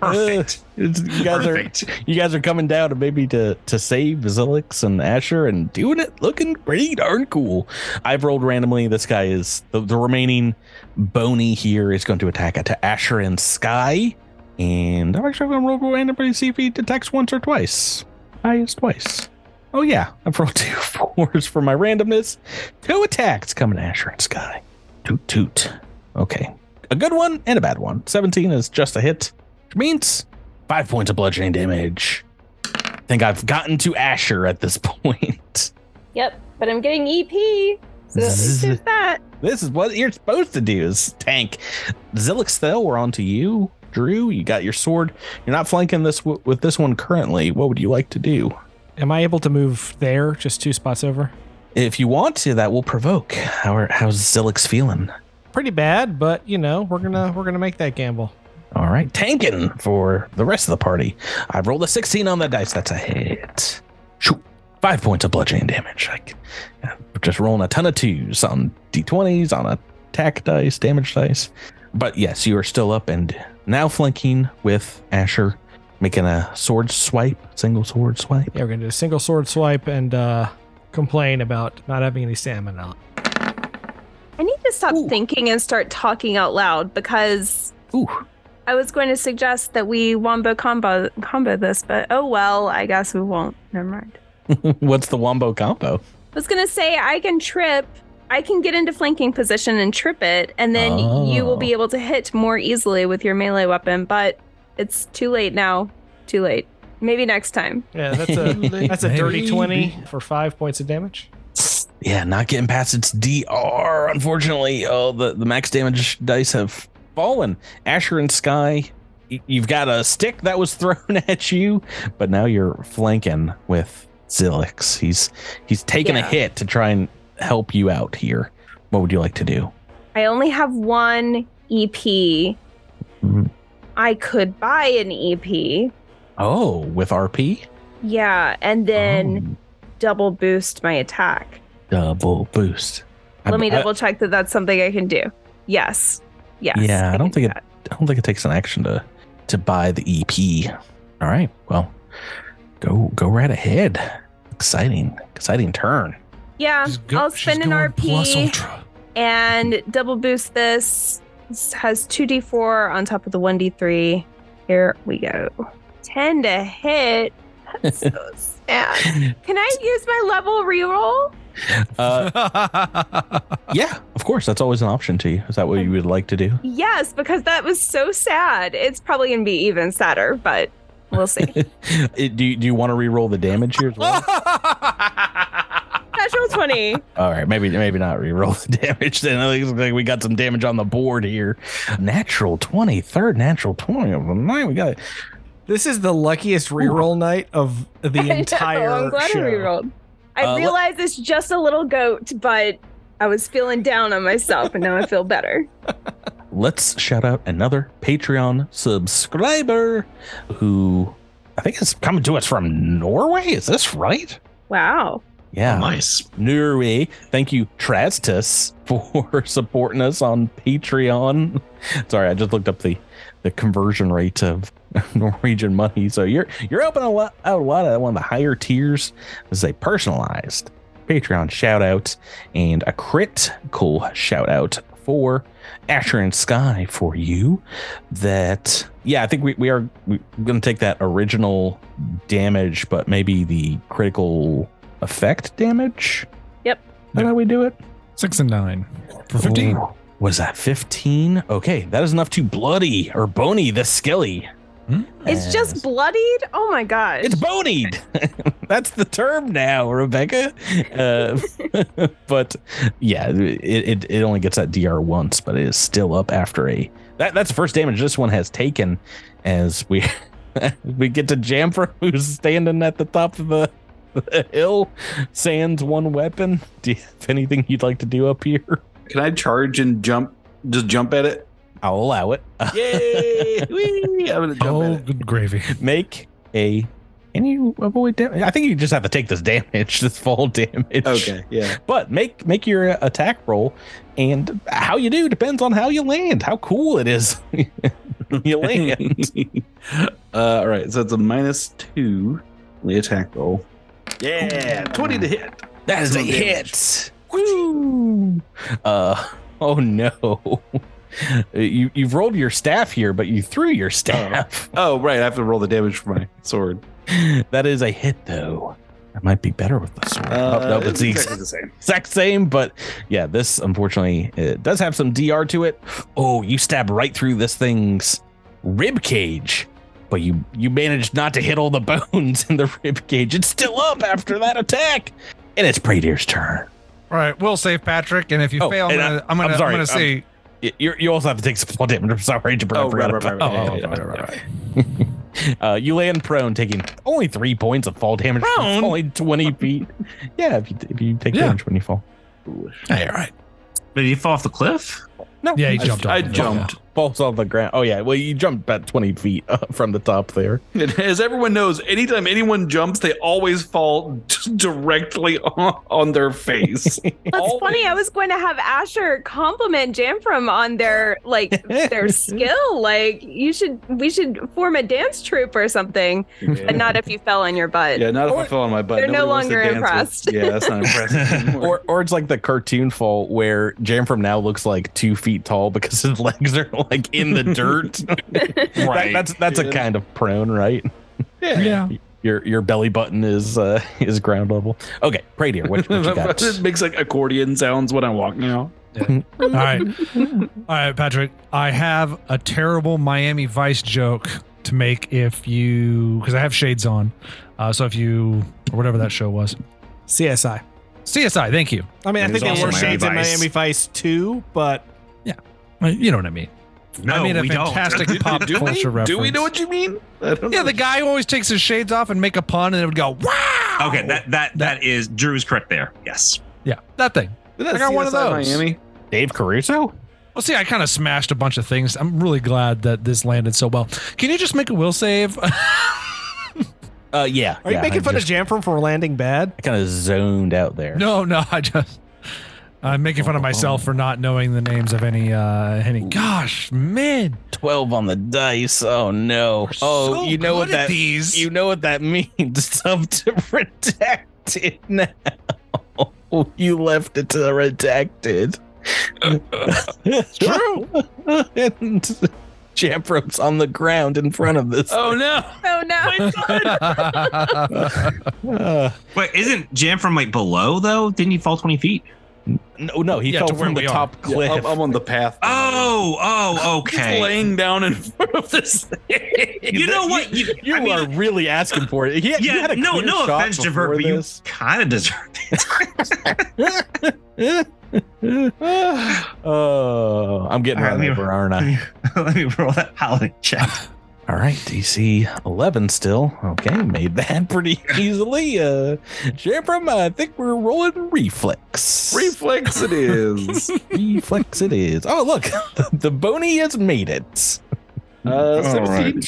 Perfect.
Uh, you guys
Perfect.
are you guys are coming down to maybe to to save Zilix and Asher and doing it looking pretty darn cool. I've rolled randomly. This guy is the, the remaining bony here is going to attack to Asher and Sky, and I'm actually going to roll randomly to see if he attacks once or twice. Highest twice. Oh yeah, I've rolled two fours for my randomness. Two attacks coming to Asher and Sky. Toot toot. Okay, a good one and a bad one. 17 is just a hit, which means five points of bludgeoning damage. I think I've gotten to Asher at this point.
Yep, but I'm getting EP. So at least that.
This is what you're supposed to do is tank. Zilix Thel, we're on to you. Drew, you got your sword. You're not flanking this w- with this one currently. What would you like to do?
Am I able to move there, just two spots over?
If you want to, that will provoke. How are, how's Zilix feeling?
Pretty bad, but you know we're gonna we're gonna make that gamble.
All right, tanking for the rest of the party. I've rolled a 16 on the dice. That's a hit. Shoot. Five points of bludgeoning damage. Like, yeah, just rolling a ton of twos on d20s, on attack dice, damage dice. But yes, you are still up and now flanking with Asher, making a sword swipe, single sword swipe.
Yeah, we're gonna do a single sword swipe and uh, complain about not having any stamina.
I need to stop
Ooh.
thinking and start talking out loud because
Ooh,
I was going to suggest that we wombo combo combo this, but oh well, I guess we won't. Never mind.
what's the wombo combo?
I was gonna say I can trip. I can get into flanking position and trip it, and then you will
Oh.
be able to hit more easily with your melee weapon. But it's too late now. Too late. Maybe next time.
Yeah, that's a that's a dirty
Maybe.
twenty for five points of damage.
Yeah, not getting past its DR. Unfortunately, oh, the, the max damage dice have fallen. Asher and Sky, y- you've got a stick that was thrown at you, but now you're flanking with Zilix. He's he's taking a hit to try and help you out here. what would you like to do?
I only have one EP.
Mhm.
I could buy an EP.
Oh, with RP?
Yeah, and then double boost my attack.
Double boost. I-
Let me
I-
double check that that's something I can do. Yes. Yes.
Yeah, I
can
don't
do
think it-
that.
I don't think it takes an action to to buy the EP. All right. Well, go go right ahead. Exciting, exciting turn.
Yeah,
go-
I'll spend an
going plus
RP
ultra.
and double boost this. This has 2d4 on top of the 1d3. Here we go. 10 to hit. That's so sad. Can I use my level reroll?
Uh, yeah, of course. That's always an option to you. Is that what you would like to do?
Yes, because that was so sad. It's probably going to be even sadder, but we'll see.
It- do you, do you want to re-roll the damage here as well?
Natural 20.
All right, maybe maybe not re-roll the damage. Then it looks like we got some damage on the board here. Natural 20, third natural 20 of the night. We got
This is the luckiest reroll night of the
I know,
entire
I'm glad
show.
I rerolled. I
Uh, let-
realize it's just a little goat, but I was feeling down on myself, and now I feel better.
let's shout out another Patreon subscriber who I think is coming to us from Norway. Is this right?
Wow.
Yeah.
Nice.
Norway. Thank you, Trastus, for supporting us on Patreon. Sorry, I just looked up the the conversion rate of Norwegian money. So you're you're helping a lot out a lot of one of the higher tiers. This is a personalized Patreon shout out and a critical shout out for Asher and Sky for you. That yeah, I think we, we are we're gonna take that original damage, but maybe the critical effect damage.
Yep.
Is that how we do it?
Six and nine for 15.
Ooh, was that 15? Okay, that is enough to bloody or bony the skelly.
It's just bloodied? Oh my gosh.
It's bonied. That's the term now, Rebecca. Uh, but yeah, it, it it only gets that DR once, but it is still up after a. That, that's the first damage this one has taken, as we we get to Jamfram, who's standing at the top of the, the hill, sands one weapon. Do you have anything you'd like to do up here?
Can I charge and jump? Just jump at it?
I'll allow it.
Yay! Whee! I'm gonna jump
Oh, good gravy.
Make a. Can you avoid damage? I think you just have to take this damage, this fall damage.
Okay, yeah.
But make make your attack roll, and how you do depends on how you land. How cool it is. you land.
uh, all right, so it's a minus two. The attack roll. Yeah, twenty to hit.
That is a
damage.
hit. Woo! Uh oh no. You you've rolled your staff here, but you threw your staff.
Oh, right. I have to roll the damage for my sword.
That is a hit though. I might be better with the sword.
Uh,
oh, no, it's the
exactly the same.
exact same, but yeah, this unfortunately it does have some DR to it. Oh, you stab right through this thing's rib cage, but you you managed not to hit all the bones in the rib cage. It's still up after that attack, and it's Pradier's turn.
All right, we'll save Patrick, and if you
Oh,
fail, I'm gonna,
I-
I'm gonna,
I'm
I'm gonna
um,
say,
Y- You you also have to take some fall damage. I'm sorry, Jabber. I
Oh, right, right, right,
oh, oh,
yeah,
right,
yeah,
right, right.
Uh, you land prone, taking only three points of fall damage.
Prone?
Only twenty feet. Yeah, if you if you take
Yeah.
damage when you fall.
Hey, all right.
Did he fall off the cliff?
No,
Yeah, he
I-
jumped.
I
off.
jumped.
Falls off the ground. Oh yeah, well you jumped about twenty feet uh, from the top there.
And as everyone knows, anytime anyone jumps, they always fall directly on, on their face.
That's funny. I was going to have Asher compliment Jamfram on their like their skill. Like you should, we should form a dance troupe or something, but not if you fell on your butt.
Yeah, not if I fell on my butt.
They're no
Nobody wants to
longer
dance with-
impressed.
Yeah, that's not impressive. anymore.
Or or it's like the cartoon fall where Jamfram now looks like two feet tall because his legs are like in the dirt. That- that's that's a kind of prone, right?
Yeah.
Your your belly button is uh is ground level. Okay, Pradier, what, what you got?
it makes like accordion sounds when I walk now.
All right. All right, Patrick. I have a terrible Miami Vice joke to make if you, because I have shades on. Uh, so if you, or whatever that show was.
CSI.
CSI, thank you.
I mean, I think there
also
were
Miami
shades in Miami Vice too, but
yeah, You know what I mean.
No,
I mean, a
we don't.
fantastic pop
do, we,
culture reference.
do we know what you mean?
Yeah,
know.
the guy who always takes his shades off and make a pun and it would go, wow.
Okay, that that that is Drew's correct there. Yes.
Yeah, that thing.
That
I got one of those.
Miami.
Dave Caruso?
Well, see, I kind of smashed a bunch of things. I'm really glad that this landed so well. Can you just make a will save?
Uh, yeah.
Are you
yeah,
making
I
fun
just,
of Jamfram for landing bad?
I kind of zoned out there.
no, no, I just. I'm making fun of myself for not knowing the names of any uh any gosh, man.
12 on the dice. Oh no. Oh,
so
you know what
good at
that
these.
You know what that means. Stuff to protect it now. you left it to redacted.
It's true.
and Jamfram's on the ground in front of this.
Oh no!
Oh no.
Wait, isn't Jamfram like below though? Didn't he fall 20 feet?
No, oh, no, he
Yeah,
fell
to
from the
we are.
top
Yeah,
cliff.
I'm, I'm on the path.
Oh, oh,
Just
okay.
laying down in front of this thing.
You know what? You,
you
I mean,
are really asking for it. He had, you
yeah,
had a
no,
clear
no
shot
offense, Javert,
before
but you
this.
kind of deserve it.
oh, I'm getting
All right,
run
let
over, aren't I?
let me roll that piloting check.
All right, DC 11 still. Okay, made that pretty easily. Uh, Jamfram, I think we're rolling reflex.
Reflex it is.
reflex it is. Oh, look, the, the bony has made it.
Uh, 17.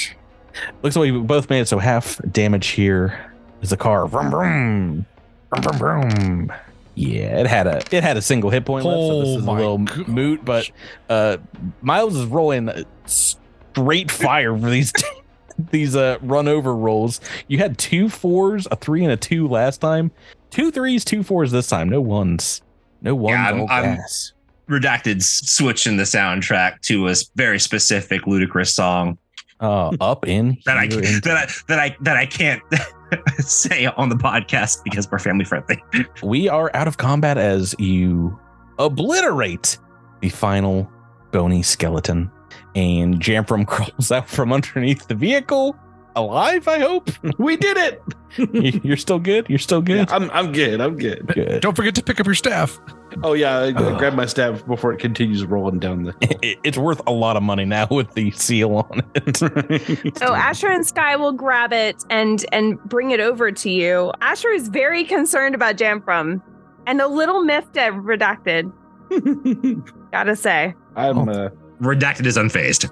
Looks like we both made it, so half damage here is the car. Vroom, vroom. Vroom, vroom, vroom. Yeah, it had a it had a single hit point left, so this
Oh
is a
my
little
gosh.
moot. But uh, Miles is rolling straight fire for these these uh run over rolls. You had two fours, a three, and a two last time. Two threes, two fours this time. No ones. No ones.
Yeah, I'm- I'm- Redacted switching the soundtrack to a very specific Ludacris song
Uh, up in
that I that I that I that I can't say on the podcast because we're family friendly.
we are out of combat as you obliterate the final bony skeleton. And Jamfram crawls out from underneath the vehicle, alive, I hope.
We did it.
You- You're still good? You're still
Yeah,
good?
I'm, I'm good. I'm good.
Good.
Don't forget to pick up your staff.
Oh, yeah. I, I
Ugh.
grab my staff before it continues rolling down the.
It- It's worth a lot of money now with the seal on it.
So Asher and Sky will grab it and and bring it over to you. Asher is very concerned about Jamfram and a little miffed at redacted. Gotta say.
I'm. Uh,
Redacted is unfazed.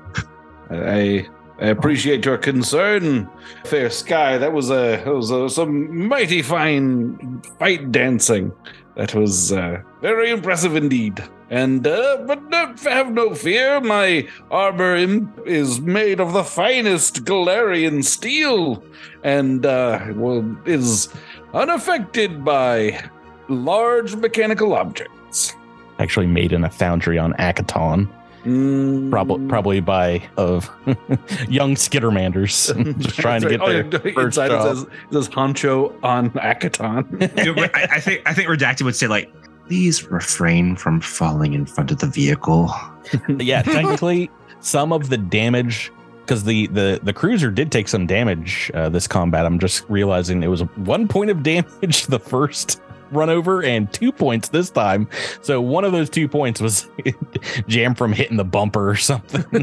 I I appreciate your concern, fair sky. That was a that was uh some mighty fine fight dancing. That was uh, very impressive indeed. And uh, but no, have no fear, my armor im- is made of the finest Golarion steel, and uh, well, is unaffected by large mechanical objects.
Actually made in a foundry on Akiton.
Mm.
Probably probably by of young skittermanders. Just trying to get
right.
their
Oh, yeah,
first
inside it
job.
says, it says Honcho on
Akiton. I, I think I think Redacted would say like, please refrain from falling in front of the vehicle.
yeah, technically, some of the damage because the the the cruiser did take some damage uh, this combat. I'm just realizing it was one point of damage the first run over and two points this time. So one of those two points was Jamfram hitting the bumper or something.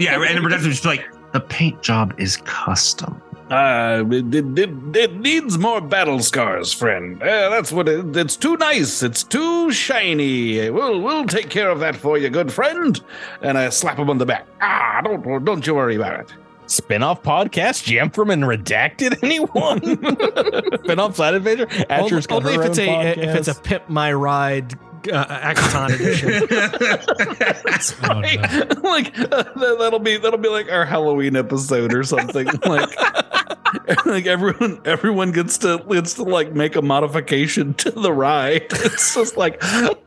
Yeah, and Redacted would just like, the paint job is custom.
Uh, it, it, it, it needs more battle scars, friend. Uh, that's what it, it's too nice. It's too shiny. We'll we'll take care of that for you, good friend. And I slap him on the back. Ah, don't don't you worry about it.
Spin-off podcast, Jamfram and redacted anyone? Spin-off side adventure.
Only,
Asher's got
only
her
if it's
own
a if it's a
podcast.
pimp my ride uh, Akiton edition.
Oh, no.
like uh, that'll be that'll be like our Halloween episode or something. like like everyone everyone gets to gets to like make a modification to the ride. It's just like,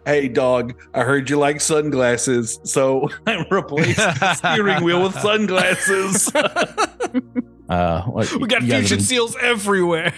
hey dog, I heard you like sunglasses, so I replaced the steering wheel with sunglasses.
Uh, what-
we got
you guys have
fusion
been-
seals everywhere.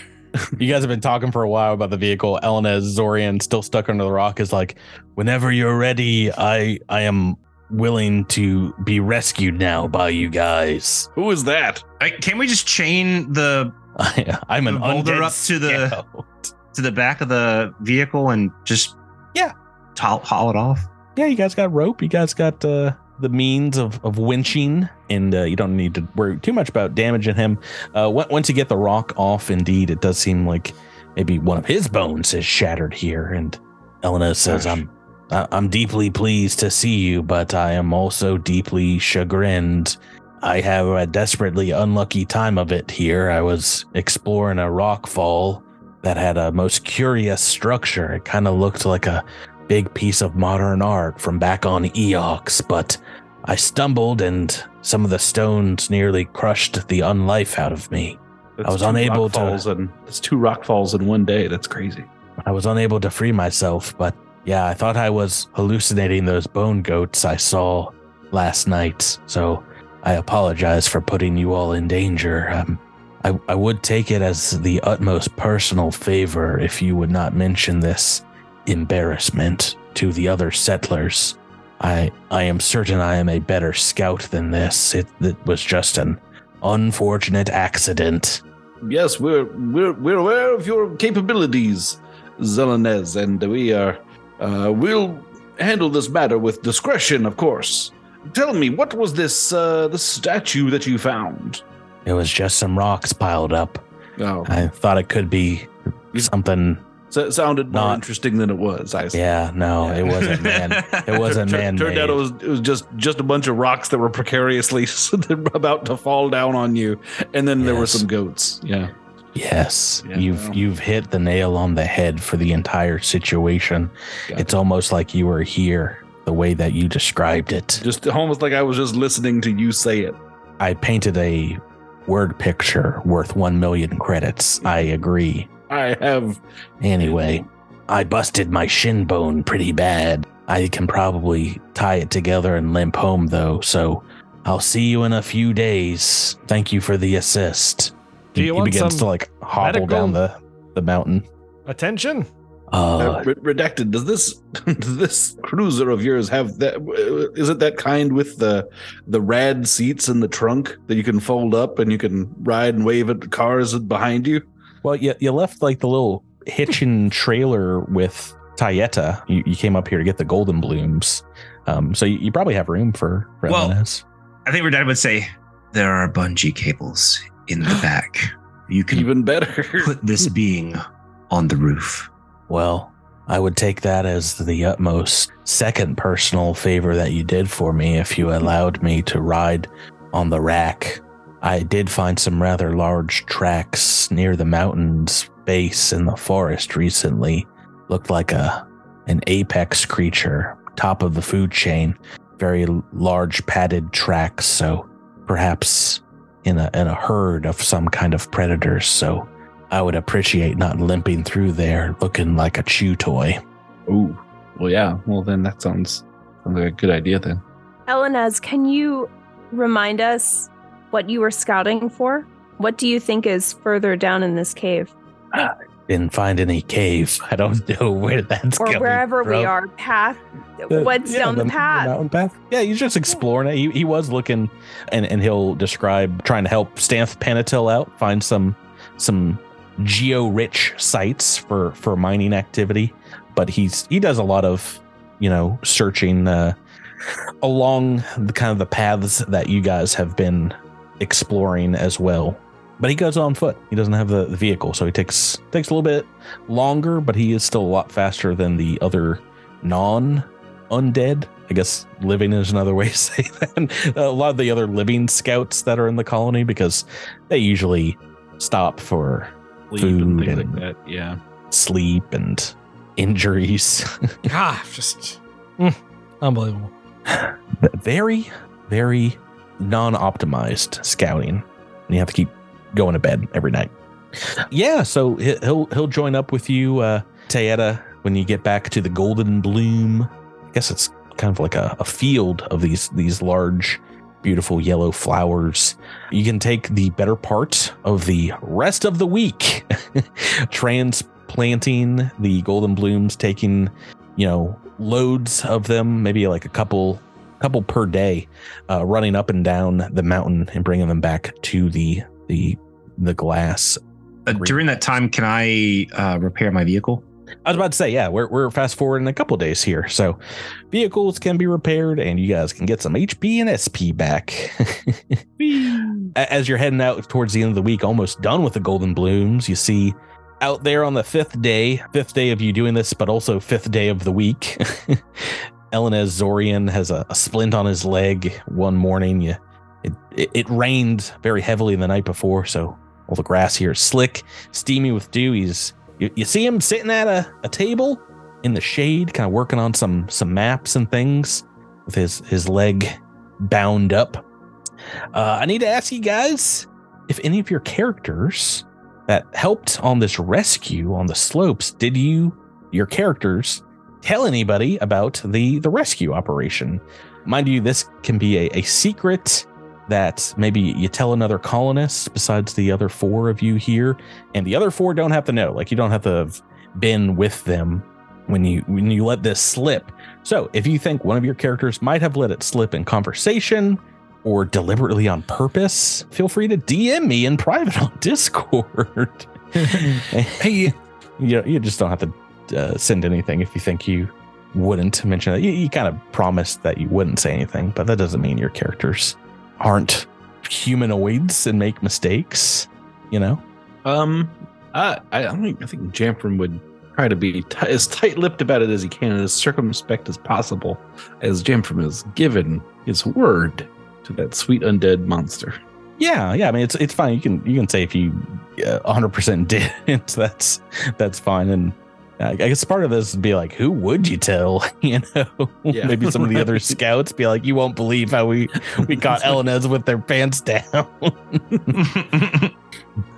You guys have been talking for a while about the vehicle. Elenez Zorian, still stuck under the rock, is like, whenever you're ready, I I am willing to be rescued now by you guys.
Who is that?
Like, can we just chain the
I, I'm an
The boulder up to the-
scout.
to the back of the vehicle and just
Yeah.
haul, haul it off?
Yeah, you guys got rope. You guys got uh, the means of of winching, and uh, you don't need to worry too much about damaging him. Uh, once you get the rock off, indeed, it does seem like maybe one of his bones is shattered here. And Elenez says,
Gosh.
"I'm I- I'm deeply pleased to see you, but I am also deeply chagrined. I have a desperately unlucky time of it here. I was exploring a rock fall that had a most curious structure. It kind of looked like a big piece of modern art from back on Eox, but I stumbled and some of the stones nearly crushed the unlife out of me.
That's
I was unable to-
and it's two rock falls in one day. That's crazy.
I was unable to free myself, but yeah, I thought I was hallucinating those bone goats I saw last night. So I apologize for putting you all in danger. Um, I, I would take it as the utmost personal favor if you would not mention this embarrassment to the other settlers. I I am certain I am a better scout than this. It, it was just an unfortunate accident.
Yes, we're we're we're aware of your capabilities, Zelenez, and we are uh, we'll handle this matter with discretion, of course. Tell me, what was this uh, the statue that you found?
It was just some rocks piled up.
Oh,
I thought it could be something.
so it sounded more
Not-
interesting than it was. I see.
Yeah, no, it wasn't man. It wasn't man.
Turned out it was it was just just a bunch of rocks that were precariously about to fall down on you, and then there were some goats. Yeah.
Yes,
Yeah,
you've
well.
you've hit the nail on the head for the entire situation.
Got
It's almost like you were here the way that you described it.
Just almost like I was just listening to you say it.
I painted a word picture worth 1 million credits. I agree.
I have
Anyway, I busted my shin bone pretty bad. I can probably tie it together and limp home though, so I'll see you in a few days. Thank you for the assist.
Do
He-
you
he
want
begins
some
to like hobble
medical-
down the, the mountain.
Attention.
Uh,
Uh, redacted. Does this does this cruiser of yours have that? uh, it that kind with the the rad seats in the trunk that you can fold up and you can ride and wave at the cars behind you?
well, you, you left like the little hitching trailer with Tayeta. You, you came up here to get the golden blooms. Um, so you, you probably have room for, for
Well-
Elenez.
I think Redad would say there are bungee cables in the back. You can
Even better.
put this being on the roof.
Well, I would take that as the utmost second personal favor that you did for me if you allowed me to ride on the rack. I did find some rather large tracks near the mountain's base in the forest recently. Looked like a an apex creature, top of the food chain. Very large padded tracks, so perhaps in a in a herd of some kind of predators. So I would appreciate not limping through there looking like a chew toy.
Ooh. Well, yeah. Well, then that sounds sounds like a good idea. Then
Elenez, can you remind us what you were scouting for? What do you think is further down in this cave?
Ah, Didn't find any cave. I don't know where that's
Or
coming
wherever we are, path.
The-
What's
yeah,
down the, path?
mountain path. Yeah, he's just exploring it. He, he was looking, and, and he'll describe trying to help Stanth Panatil out, find some some geo-rich sites for for mining activity. But he's he does a lot of you know searching uh, along the kind of the paths that you guys have been exploring as well. But he goes on foot. He doesn't have the, the vehicle, so he takes takes a little bit longer, but he is still a lot faster than the other non undead. I guess living is another way to say that. A lot of the other living scouts that are in the colony because they usually stop for
Sleep and
Food
things
and-
like that. Yeah.
sleep and injuries.
Ah, just mm, unbelievable.
very, very non optimized scouting. And you have to keep going to bed every night. Yeah, so he- he'll he'll join up with you, uh, Tayeta, when you get back to the Golden Bloom. I guess it's kind of like a, a field of these these large, beautiful yellow flowers. You can take the better part of the rest of the week transplanting the golden blooms, taking you know loads of them, maybe like a couple couple per day, uh, running up and down the mountain and bringing them back to the the the glass.
Uh, during that time, can I uh, repair my vehicle?
I was about to say, yeah, we're we're fast forwarding a couple days here, so vehicles can be repaired, and you guys can get some HP and SP back. As you're heading out towards the end of the week, almost done with the golden blooms, you see out there on the fifth day, fifth day of you doing this, but also fifth day of the week. Elenez Zorian has a, a splint on his leg one morning. You, it, it, it rained very heavily the night before, so all the grass here is slick, steamy with dew. He's you, you see him sitting at a, a table in the shade, kind of working on some some maps and things with his his leg bound up. Uh, I need to ask you guys if any of your characters that helped on this rescue on the slopes, did you, your characters, tell anybody about the the rescue operation? Mind you, this can be a, a secret that maybe you tell another colonist besides the other four of you here, and the other four don't have to know. Like you don't have to have been with them when you when you let this slip. So if you think one of your characters might have let it slip in conversation or deliberately on purpose, feel free to DM me in private on Discord.
Hey,
you you just don't have to uh, send anything if you think you wouldn't mention it. You, you kind of promised that you wouldn't say anything, but that doesn't mean your characters aren't humanoids and make mistakes. You know.
Um, I I don't think, I think Jamfram would try to be t- as tight-lipped about it as he can and as circumspect as possible, as Jamfram has given his word to that sweet undead monster.
Yeah, yeah. I mean, it's it's fine. You can you can say if you uh, 100% didn't. That's that's fine. And I guess part of this would be like, who would you tell? You know,
Yeah.
maybe some of the other scouts be like, you won't believe how we we caught Elenez with their pants down.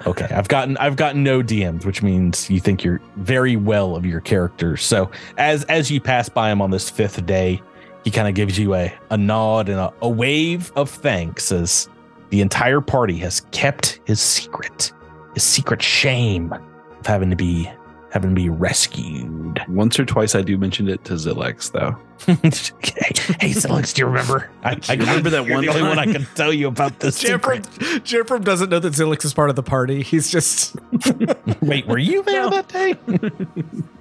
okay, I've gotten I've gotten no DMs, which means you think you're very well of your characters. So as as you pass by him on this fifth day, he kind of gives you a a nod and a, a wave of thanks as the entire party has kept his secret, his secret shame of having to be having to be rescued.
Once or twice, I do mention it to Zilix, though.
hey, hey, Zilix, do you remember? I, I
remember that one
the only one I can tell you about this
Jeffrey,
secret.
Doesn't know that Zilix is part of the party. He's just
Wait, were you there
No.
that day?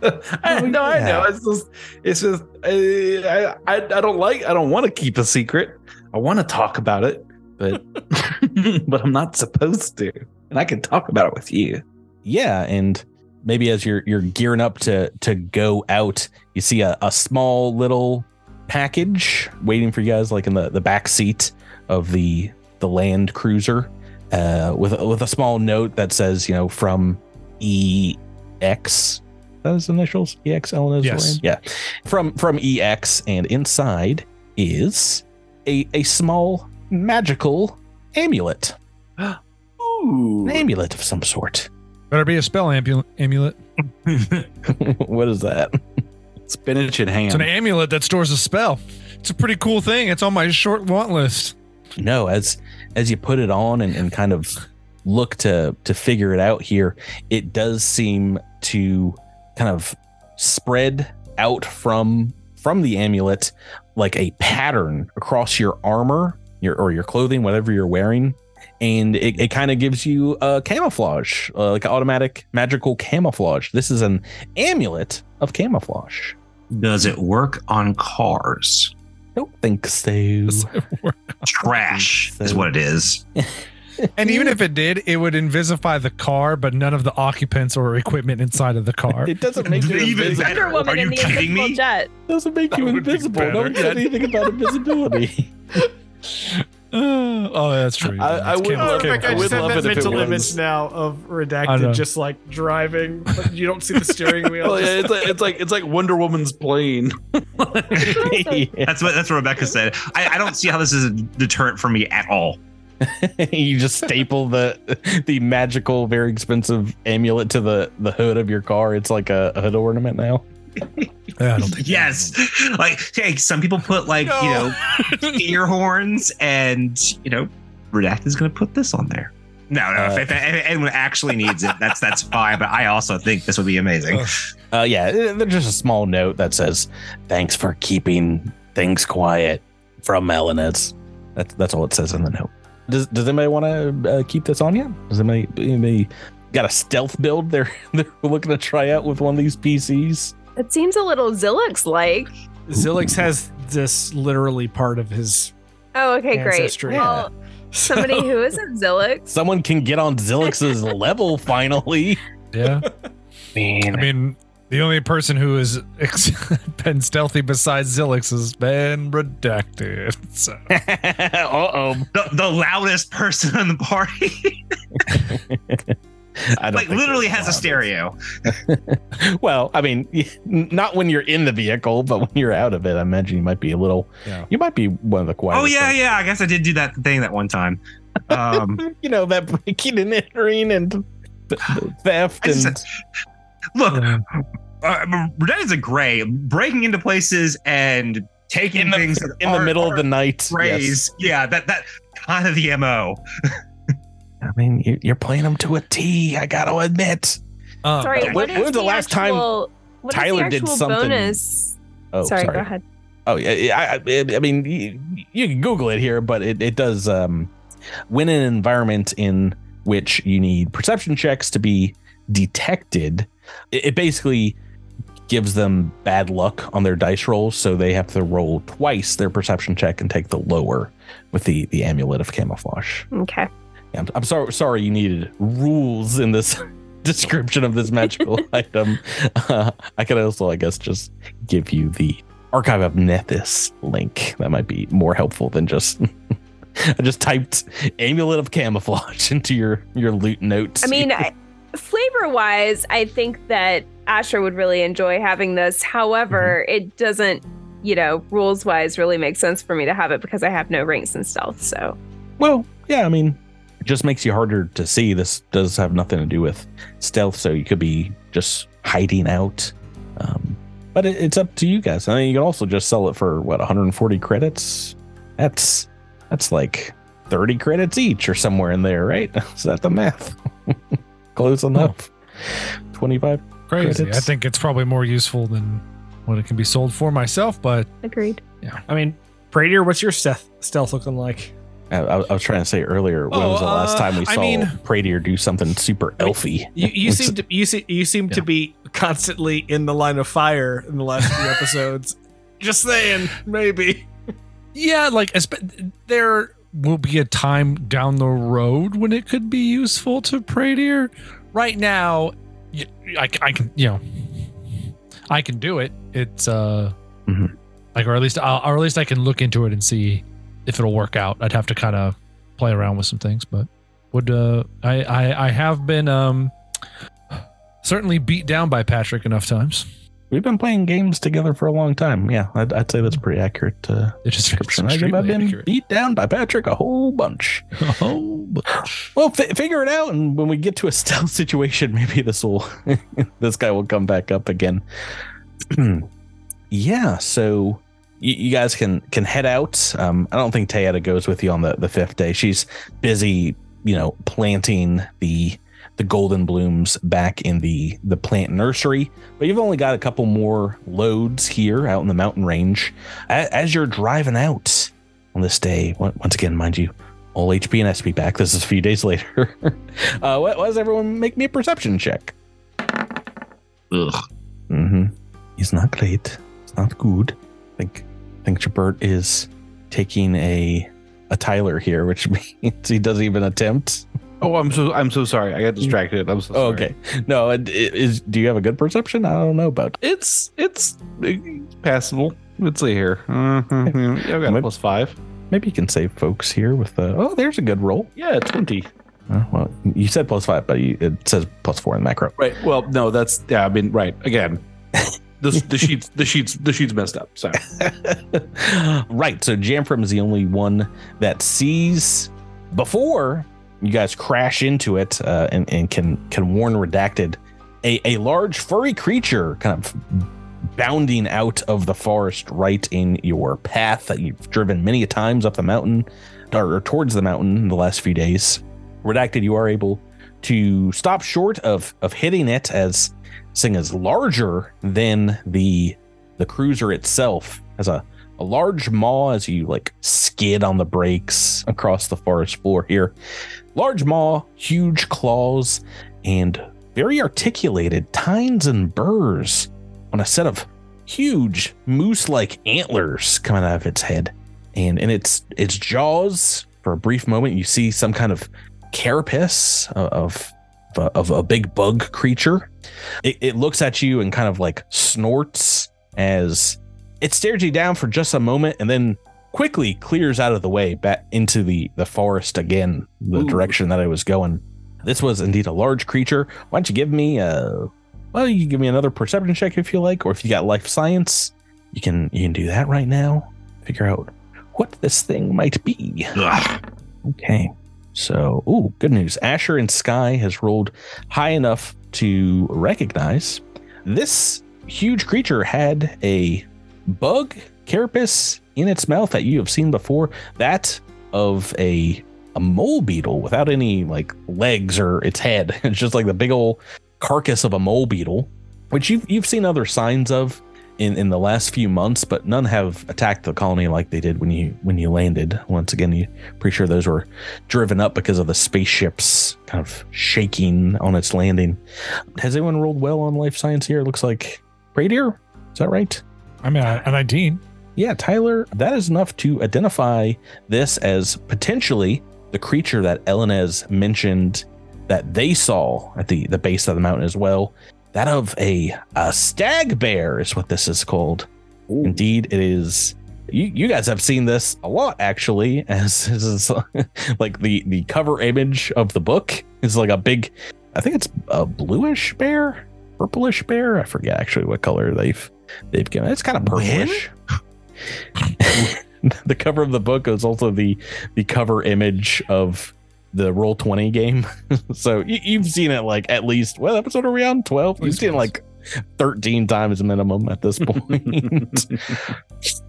I, no, I know. It's just, it's just, uh, I, I, I don't like, I don't want to keep a secret. I want to talk about it, but, but I'm not supposed to. And I can talk about it with you.
yeah, and maybe as you're you're gearing up to to go out, you see a, a small little package waiting for you guys, like in the the back seat of the the land cruiser, uh, with with a small note that says, you know, from EX. Those initials, EX Eleanor
Yes.
Yeah, from from EX, and inside is a a small magical amulet,
Ooh.
an amulet of some sort.
Better be a spell ambu- amulet.
what is that?
Spinach and ham.
It's an amulet that stores a spell. It's a pretty cool thing. It's on my short want list.
No, as as you put it on and, and kind of look to to figure it out here, it does seem to kind of spread out from from the amulet like a pattern across your armor, your or your clothing, whatever you're wearing. And it, it kind of gives you a camouflage, uh, like automatic magical camouflage. This is an amulet of camouflage.
Does it work on cars?
Don't think so.
Trash is what it is.
And even if it did, it would invisify the car, but none of the occupants or equipment inside of the car.
It doesn't make you
Even
invisible.
better.
Woman
Are you
in the
kidding me?
jet.
doesn't make you
That would be
invisible. No one
better.
said anything about invisibility.
Uh, oh, that's true.
I- I
It's
would
camo-
love- I
I
would
just
love
that
it if it
mental
was.
image now of redacted, just like driving, but you don't see the steering wheel.
Well, yeah, it's like it's like it's like Wonder Woman's plane.
Yeah.
That's what that's what Rebecca said. I, I don't see how this is a deterrent for me at all.
you just staple the the magical, very expensive amulet to the the hood of your car. It's like a, a hood ornament now.
Yeah, I don't think.
Yes, like hey, some people put like you know ear horns, and you know, Redact is going to put this on there. No, no.
Uh,
if, if, if anyone actually needs it, that's that's fine. But I also think this would be amazing.
Uh, yeah, there's just a small note that says, "Thanks for keeping things quiet from Melanets." That's that's all it says in the note. Does Does anybody want to uh, keep this on you? Does anybody, anybody got a stealth build they're they're looking to try out with one of these PCs?
It seems a little Zilix like.
Zilix has this literally part of his.
Oh, okay, great.
Ancestry.
Well, somebody who isn't Zilix.
Someone can get on Zilix's level finally.
Yeah.
Man.
I mean, the only person who has ex- been stealthy besides Zilix has been redacted. So
uh oh.
the, the loudest person in the party.
I don't
like literally has a stereo.
well, I mean, not when you're in the vehicle, but when you're out of it, I imagine you might be a little.
Yeah.
You might be one of the quietest.
Oh yeah,
ones.
yeah. I guess I did do that thing that one time. Um,
You know that breaking and entering and th- th- theft
I just- look,
Yeah.
uh, Redacted's a gray, breaking into places and taking
in the,
things
in the middle of the
aren't
night. Yes.
Yeah, that that kind of the mo.
I mean, you- you're playing them to a T. I got to admit.
um,
Sorry,
when-
what
when
is
was the last time
actual- what is the
Tyler did something-
Bonus?
Oh,
sorry,
sorry.
go ahead.
Oh yeah, yeah, I, I, I mean, you, you can Google it here, but it, it does. Um, when an environment in which you need perception checks to be detected, it, it basically gives them bad luck on their dice rolls, so they have to roll twice their perception check and take the lower with the the amulet of camouflage.
Okay.
Yeah, I'm, I'm sorry. Sorry, you needed rules in this description of this magical item. Uh, I could also, I guess, just give you the Archive of Nethys link. That might be more helpful than just. I just typed amulet of camouflage into your your loot notes.
I mean, I, flavor wise, I think that Asher would really enjoy having this. However,
Mm-hmm.
it doesn't, you know, rules wise really make sense for me to have it because I have no ranks in stealth. So
well, yeah. I mean, just makes you harder to see. This does have nothing to do with stealth, so you could be just hiding out. Um, but it, it's up to you guys. I mean, you can also just sell it for what 140 credits. That's that's like 30 credits each or somewhere in there, right? Is that the math? Close enough. 25.
crazy. I think it's probably more useful than what it can be sold for myself, but
agreed. Yeah.
I mean, Pradier, what's your stealth, stealth looking like?
I, I I was trying to say earlier. When
Oh,
was the last
uh,
time we
I
saw
mean-
Pradier do something super elfy?
You, you seem to you see, you seem to be constantly in the line of fire in the last few episodes. Just saying, maybe.
yeah, like there will be a time down the road when it could be useful to Pradier. Right now, I can, you know, I can do it. It's uh,
Mhm.
like, or at least, I'll, or at least I can look into it and see if it'll work out. I'd have to kind of play around with some things, but would uh, I, I, I have been um, certainly beat down by Patrick enough times.
We've been playing games together for a long time. Yeah, I'd, I'd say that's pretty accurate uh,
It is
description. I've been
accurate.
beat down by Patrick a whole bunch.
Oh, but-
Well, fi figure it out, and when we get to a stealth situation, maybe this will, this guy will come back up again. yeah, so you, you guys can can head out. Um, I don't think Tayetta goes with you on the the fifth day. She's busy, you know, planting the the golden blooms back in the the plant nursery. But you've only got a couple more loads here out in the mountain range. A- As you're driving out on this day, once again, mind you, all HP and SP back. This is a few days later. uh, why, why does everyone make me a perception check?
Ugh.
Mm-hmm. He's not great. It's not good. I think I think Jabert is taking a a Tyler here, which means he doesn't even attempt.
Oh, I'm so I'm so sorry. I got distracted. I'm so sorry.
Oh, okay. No, it, it is. Do you have a good perception? I don't know about.
It's it's uh, passable. Let's see here. Uh, yeah, I've got a plus five.
Maybe you can save folks here with the. Oh, there's a good roll.
Yeah, twenty.
Uh, well, you said plus five, but you, it says plus four in the macro.
Right. Well, no, that's yeah. I mean, right again. The, the sheets the sheets the sheets messed up. So
right. So Jamfram is the only one that sees before you guys crash into it uh, and, and can can warn redacted a, a large furry creature kind of bounding out of the forest right in your path that you've driven many a times up the mountain or towards the mountain in the last few days. Redacted, you are able to stop short of of hitting it as thing is larger than the the cruiser itself has a, a large maw as you like skid on the brakes across the forest floor here. Large maw, huge claws, and very articulated tines and burrs on a set of huge moose-like antlers coming out of its head. And in its its jaws, for a brief moment, you see some kind of carapace of, of of a, of a big bug creature. It, it looks at you and kind of like snorts as it stares you down for just a moment and then quickly clears out of the way back into the the forest again, the
Ooh.
direction that I was going. This was indeed a large creature. Why don't you give me a well, you can give me another perception check if you like, or if you got life science, you can you can do that right now. Figure out what this thing might be.
Ugh.
Okay. So, ooh, good news. Asher and Sky has rolled high enough to recognize this huge creature had a bug carapace in its mouth that you have seen before. That of a a mole beetle without any like legs or its head. It's just like the big old carcass of a mole beetle, which you've you've seen other signs of in, in the last few months, but none have attacked the colony like they did when you when you landed. Once again, you pretty sure those were driven up because of the spaceship's kind of shaking on its landing. Has anyone rolled well on life science here? It looks like Pradier. Is that right?
I mean, a 19.
Yeah, Tyler, that is enough to identify this as potentially the creature that Elenez mentioned that they saw at the, the base of the mountain as well. That of a, a stag bear is what this is called. Indeed, it is. You, you guys have seen this a lot, actually, as this is like the, the cover image of the book is like a big, I think it's a bluish bear, purplish bear. I forget actually what color they've they've given. It's kind of purplish. the cover of the book is also the the cover image of the Roll20 game. So you, you've seen it like at least what episode are we on? 12 you've seen it like 13 times minimum at this point.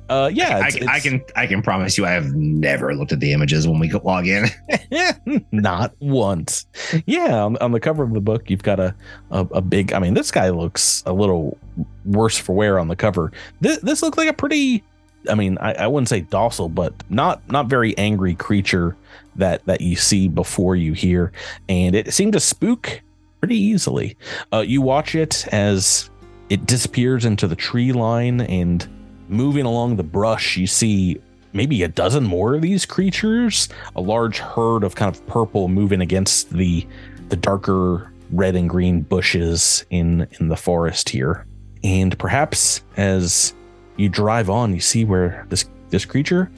Uh yeah
I,
it's-
I can I can promise you I have never looked at the images when we log in.
not once. Yeah on, on the cover of the book you've got a, a a big i mean this guy looks a little worse for wear on the cover. This, this looks like a pretty i mean I, I wouldn't say docile but not not very angry creature that that you see before you here, and it seemed to spook pretty easily. Uh, you watch it as it disappears into the tree line and moving along the brush you see maybe a dozen more of these creatures. A large herd of kind of purple moving against the the darker red and green bushes in in the forest here. And perhaps as you drive on you see where this this creature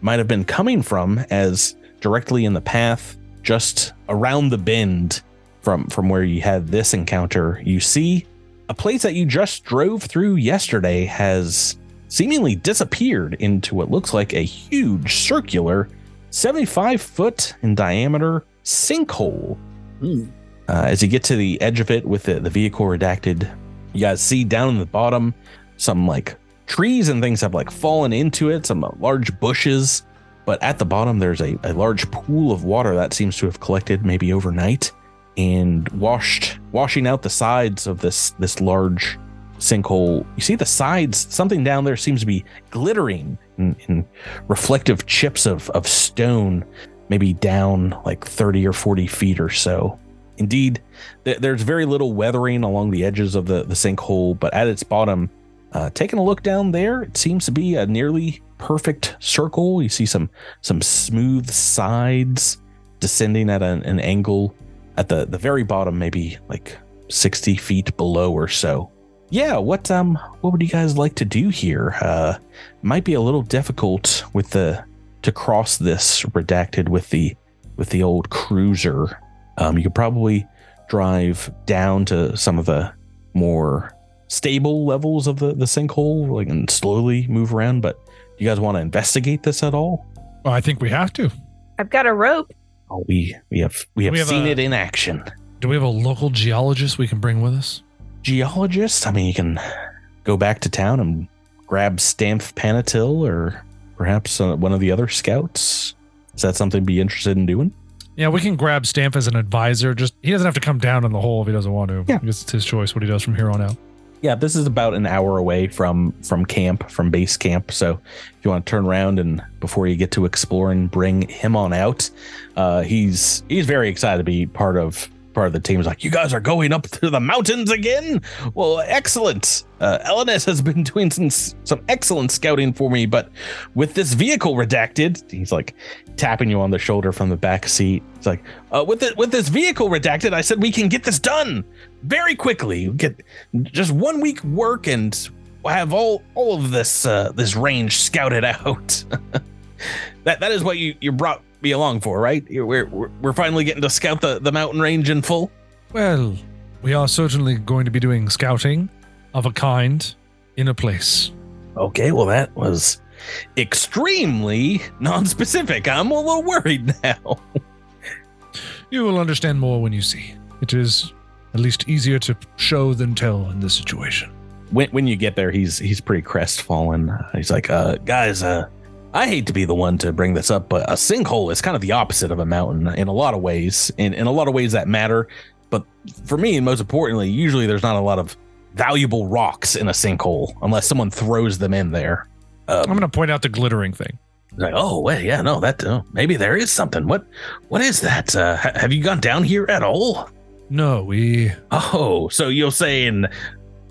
might have been coming from as directly in the path just around the bend from from where you had this encounter you see a place that you just drove through yesterday has seemingly disappeared into what looks like a huge circular 75 foot in diameter sinkhole
Hmm.
uh, as you get to the edge of it with the, the vehicle redacted, you guys see down in the bottom some like trees and things have like fallen into it, some uh, large bushes. But at the bottom, there's a, a large pool of water that seems to have collected maybe overnight and washed, washing out the sides of this this large sinkhole. You see the sides, something down there seems to be glittering in, in reflective chips of, of stone, maybe down like 30 or 40 feet or so. Indeed, th- there's very little weathering along the edges of the, the sinkhole, but at its bottom, uh, taking a look down there, it seems to be a nearly perfect circle. You see some some smooth sides descending at an, an angle at the, the very bottom, maybe like 60 feet below or so. Yeah, what um what would you guys like to do here? Uh might be a little difficult with the to cross this redacted with the with the old cruiser. Um, you could probably drive down to some of the more stable levels of the, the sinkhole, like and slowly move around. But do you guys want to investigate this at all?
Well, I think we have to.
I've got a rope.
Oh, we we have we have,
We have
seen
a-
it in action.
Do we have a local geologist we can bring with us?
Geologist, I mean, you can go back to town and grab Stamph Panatil or perhaps uh, one of the other scouts. Is that something you'd be interested in doing?
Yeah, we can grab Stamp as an advisor. Just he doesn't have to come down in the hole if he doesn't want to.
Yeah.
It's his choice what he does from here on out.
Yeah, this is about an hour away from from camp, from base camp. So if you want to turn around and before you get to exploring, bring him on out. Uh, he's he's very excited to be part of part of the team is like, "You guys are going up to the mountains again? Well, excellent. Uh, Elenez has been doing some some excellent scouting for me, but with this vehicle redacted, he's like tapping you on the shoulder from the back seat. It's like, uh, with it with this vehicle redacted, I said we can get this done very quickly. Get just one week work and have all all of this uh, this range scouted out. that that is what you you brought me along for, right? We're we're, we're finally getting to scout the, the mountain range in full.
Well, we are certainly going to be doing scouting of a kind in a place.
Okay, well that was extremely non-specific. I'm a little worried now.
You will understand more when you see. It is at least easier to show than tell in this situation.
When when you get there, he's he's pretty crestfallen. He's like, uh, guys, uh, I hate to be the one to bring this up, but a sinkhole is kind of the opposite of a mountain in a lot of ways. In in a lot of ways that matter. But for me, and most importantly, usually there's not a lot of valuable rocks in a sinkhole unless someone throws them in there. Um,
I'm going to point out the glittering thing.
like, oh, wait, yeah, no, that uh, maybe there is something. What what is that? Uh, ha- have you gone down here at all?
No, we.
Oh, so you're saying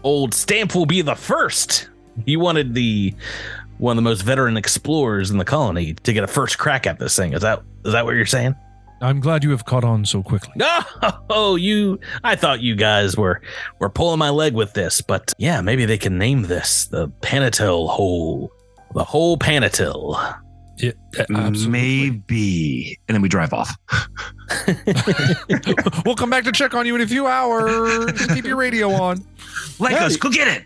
old Stamp will be the first? He wanted the one of the most veteran explorers in the colony to get a first crack at this thing. Is that is that what you're saying?
I'm glad you have caught on so quickly.
Oh, you! I thought you guys were were pulling my leg with this, but yeah, maybe they can name this the Panatil Hole, the whole Panatil.
Yeah, absolutely.
Maybe. And then we drive off.
we'll come back to check on you in a few hours. Keep your radio on.
Legos, go get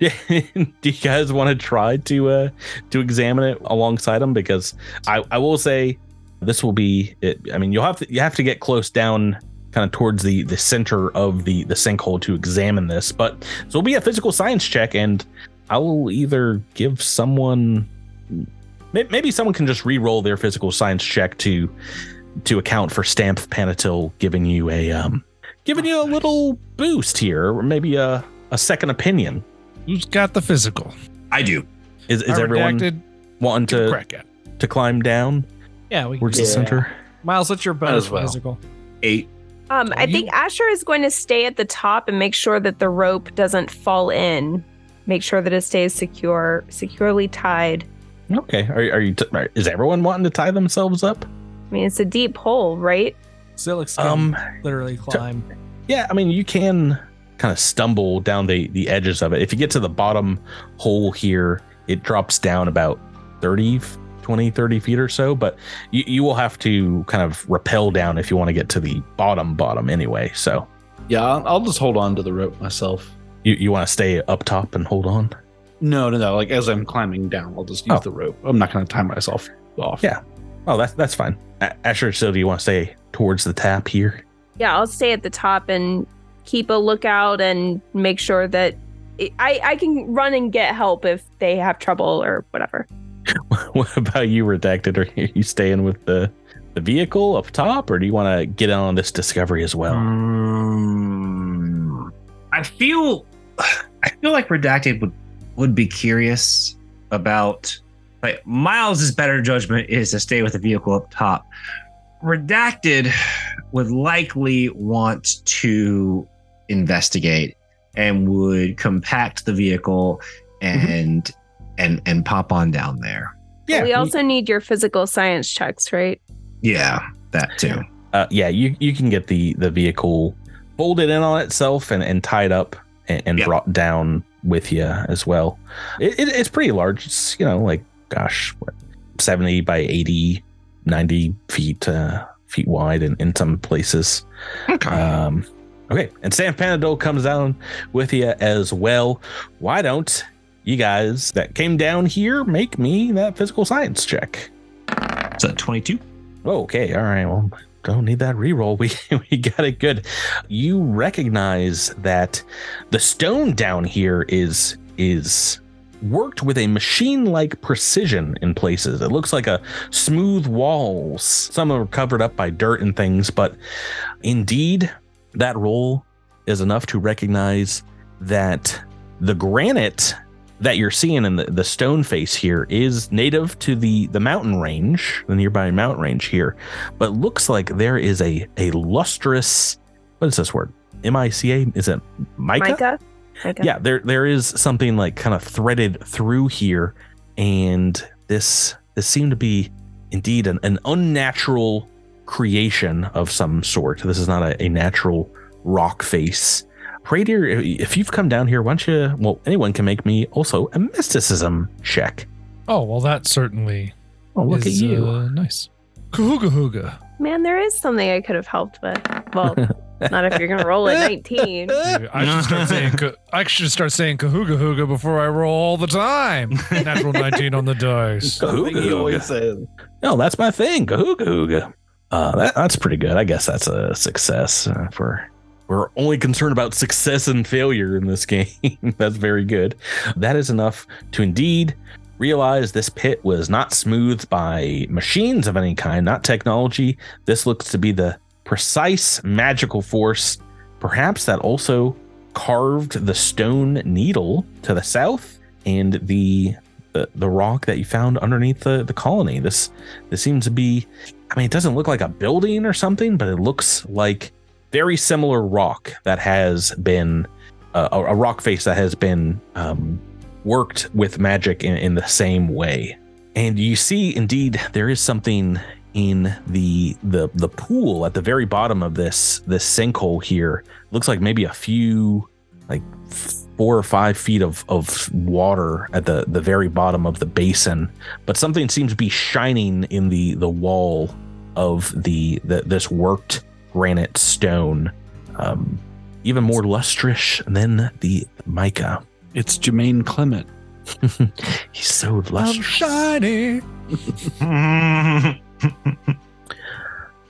it.
Do you guys want to try to uh to examine it alongside them? Because I I will say this will be it. I mean, you'll have to you have to get close down kind of towards the the center of the the sinkhole to examine this but so it'll be a physical science check and i will either give someone may- maybe someone can just re-roll their physical science check to to account for stamp panatil giving you a um giving you a little boost here or maybe a a second opinion
Who's got the physical?
I do.
is is
I
everyone
redacted,
wanting to
crack at.
to climb down
Yeah, we can
towards
do
the center
Miles, what's your bonus
well.
physical?
Eight.
Um, I
you-
think Asher is going to stay at the top and make sure that the rope doesn't fall in. Make sure that it stays secure, securely tied.
Okay are, are you t- are- is everyone wanting to tie themselves up
I mean, it's a deep hole, right?
Zilix can
um
literally climb.
Yeah, I mean, you can kind of stumble down the the edges of it. If you get to the bottom hole here, it drops down about 30, 20, 30 feet or so, but you, you will have to kind of rappel down if you want to get to the bottom bottom anyway. So
Yeah, I'll, I'll just hold on to the rope myself.
you, you want to stay up top and hold on?
No, no, no. Like as I'm climbing down, I'll just use
Oh.
the rope. I'm not going to tie myself off.
Yeah. Oh, that's that's fine. A- Asher, so do you want to stay towards the tap here?
Yeah, I'll stay at the top and keep a lookout and make sure that I I can run and get help if they have trouble or whatever.
what about you, Redacted? Are you staying with the the vehicle up top, or do you want to get in on this discovery as well?
Um, I feel I feel like Redacted would would be curious about like Miles's better judgment is to stay with the vehicle up top. Redacted would likely want to investigate and would compact the vehicle and and and pop on down there.
But we
you-
also need your physical science checks, right?
Yeah, that too.
uh, yeah, you you can get the the vehicle folded in on itself and, and tied up and, and
Yep.
brought down with you as well. It, it, it's pretty large. It's you know like gosh, what, seventy by 80, 90 feet uh, feet wide in, in some places.
Okay.
Um, okay, and Stamph Panatil comes down with you as well. Why don't you guys that came down here make me that physical science check?
Is that 22.
Okay, all right. Well, don't need that reroll. We we got it good. You recognize that the stone down here is is worked with a machine-like precision in places. It looks like a smooth walls. Some are covered up by dirt and things, but indeed, that roll is enough to recognize that the granite that you're seeing in the, the stone face here is native to the the mountain range, the nearby mountain range here, but looks like there is a a lustrous what is this word? M I C A? Is it mica?
Micah? Micah.
Yeah, there there is something like kind of threaded through here, and this this seemed to be indeed an, an unnatural creation of some sort. This is not a, a natural rock face. Pray if you've come down here, why don't you? Well, anyone can make me also a mysticism check.
Oh well, that certainly.
Oh, look
is,
at you!
uh, nice. Kahooga hooga.
Man, there is something I could have helped with. Well, not if you're gonna roll a 19.
Dude, I should start saying. ka- I should start saying kahooga hooga before I roll all the time. Natural nineteen on the dice.
Something he always says.
No, that's my thing. Kahooga hooga. Uh, that, that's pretty good. I guess that's a success uh, for. We're only concerned about success and failure in this game. that's very good. That is enough to indeed realize this pit was not smoothed by machines of any kind, not technology. This looks to be the precise magical force, perhaps that also carved the stone needle to the south and the the, the rock that you found underneath the, the colony. This this seems to be I mean, it doesn't look like a building or something, but it looks like very similar rock that has been uh, a, rock face that has been um, worked with magic in, in the same way. And you see, indeed, there is something in the the the pool at the very bottom of this this sinkhole here. Looks like maybe a few, like four or five feet of of water at the the very bottom of the basin. But something seems to be shining in the the wall of the, the this worked granite stone, um, even more lustrous than the mica.
It's Jermaine Clement.
He's so lustrous.
I'm shiny.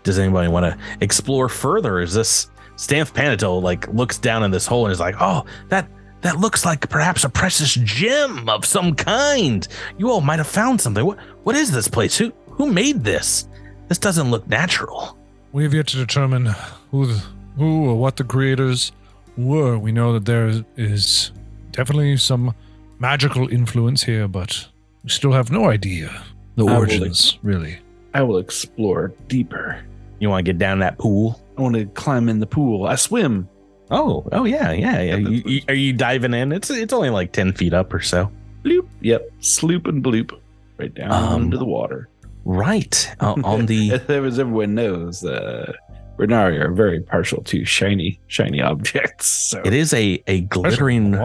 Does anybody want to explore further? Is this Stamph Panatil like looks down in this hole and is like, oh, that that looks like perhaps a precious gem of some kind. You all might have found something. What what is this place? Who who made this? This doesn't look natural.
We have yet to determine who, the, who or what the creators were. We know that there is definitely some magical influence here, but we still have no idea the
I will
origins, really.
I will explore deeper.
You want to get down that pool?
I want to climb in the pool. I swim.
Oh, oh yeah, yeah. yeah. You, you- are you diving in? It's it's only like ten feet up or so.
Bloop. Yep. Sloop and bloop. Right down
Um,
into the water.
Right uh, on the
As everyone knows, uh, Renari are very partial to shiny, shiny objects. So
it is a a glittering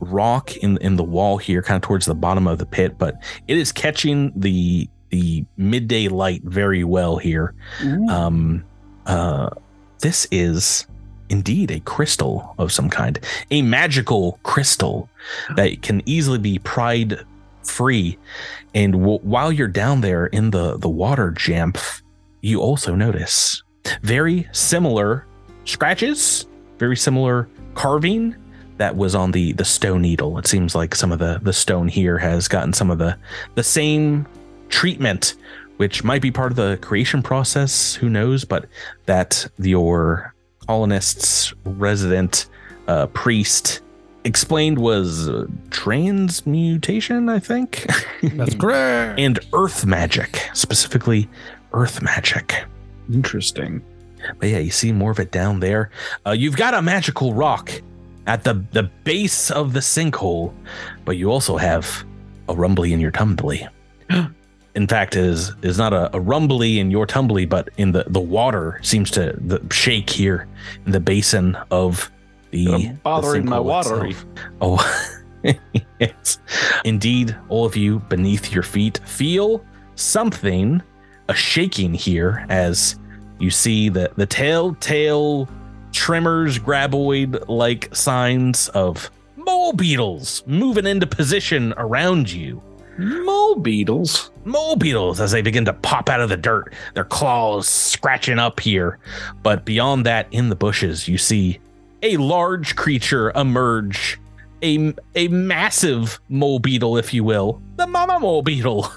rock in in the wall here, kind of towards the bottom of the pit, but it is catching the the midday light very well here.
Ooh.
Um, uh, this is indeed a crystal of some kind, a magical crystal that can easily be pried free. And w- while you're down there in the the water, Jamf, you also notice very similar scratches, very similar carving that was on the the stone needle. It seems like some of the the stone here has gotten some of the the same treatment, which might be part of the creation process. Who knows? But that your colonists, resident uh, priest explained was uh, transmutation. I think.
That's correct.
and earth magic, specifically earth magic.
interesting.
But yeah, you see more of it down there. Uh, you've got a magical rock at the the base of the sinkhole, but you also have a rumbly in your tumbly. in fact, is is not a, a rumbly in your tumbly, but in the the water seems to the, shake here in the basin of the
bothering
the
my
sinkhole
water.
itself. Oh, yes, indeed, all of you beneath your feet feel something a shaking here as you see the the telltale tremors graboid like signs of mole beetles moving into position around you
Mole beetles.
mole beetles as they begin to pop out of the dirt their claws scratching up here but beyond that in the bushes you see a large creature emerge a, a massive mole beetle if you will the mama mole beetle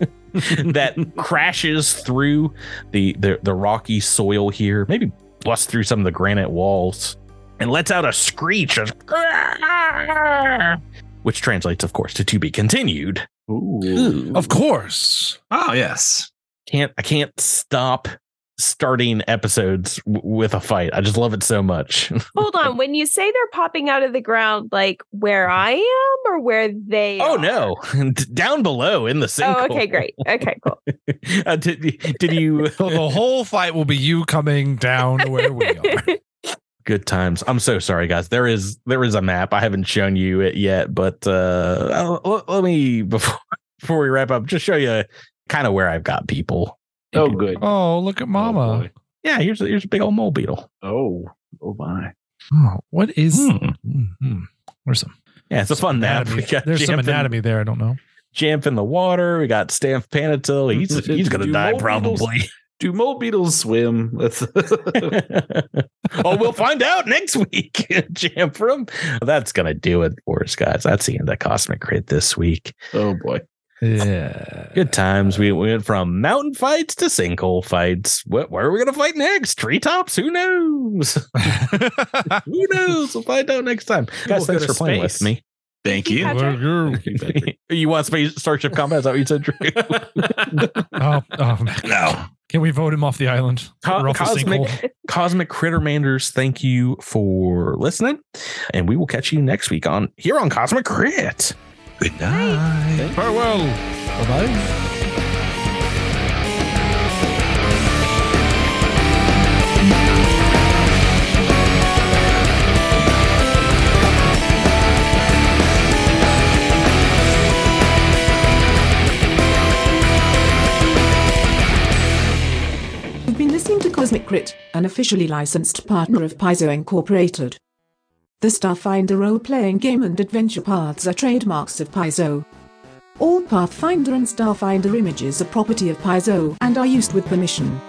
that crashes through the, the the rocky soil here, maybe busts through some of the granite walls, and lets out a screech, of, which translates, of course, to "to be continued."
Ooh.
Of course.
Oh yes.
Can't I can't stop starting episodes w- with a fight. I just love it so much.
Hold on. When you say they're popping out of the ground, like where I am or where they
oh
are?
no, down below in the sinkhole.
Oh, okay, great. Okay, cool.
uh, did, did you?
So the whole fight will be you coming down where we are.
Good times. I'm so sorry, guys. There is there is a map. I haven't shown you it yet, but uh, let, let me before before we wrap up, just show you kind of where I've got people.
Oh, good.
Oh, look at Mama.
boy.
Yeah, here's a, here's a big old mole beetle.
Oh, oh my.
Oh, what is?
Hmm.
Mhm. Where's some?
Yeah, it's a fun map.
anatomy.
We got
There's some
Jamf in-
anatomy there. I don't know.
Jamp in the water. We got Stamph Panatil. He's he's gonna
Do
die
mole beetles-
probably.
Do mole beetles swim?
Oh, we'll find out next week. Jamfram that's gonna do it for us, guys. That's the end of Cosmic Crit this week.
oh boy.
Yeah.
Good times. We went from mountain fights to sinkhole fights. What, where are we gonna fight next? Treetops? Who knows? Who knows? We'll find out next time. Guys,
We'll
thanks for
to
playing with me.
Thank you.
Patrick.
you want space Starship Combat? Is that what you said, Drew?
oh, oh, man.
no.
Can we vote him off the island?
Co-
Or off the
cosmic,
sinkhole?
cosmic Crittermanders, thank you for listening. And we will catch you next week on here on Cosmic Crit.
Good night.
Farewell. Bye bye.
You've been listening to Cosmic Crit, an officially licensed partner of Paizo Incorporated. The Starfinder role-playing game and adventure paths are trademarks of Paizo. All Pathfinder and Starfinder images are property of Paizo and are used with permission.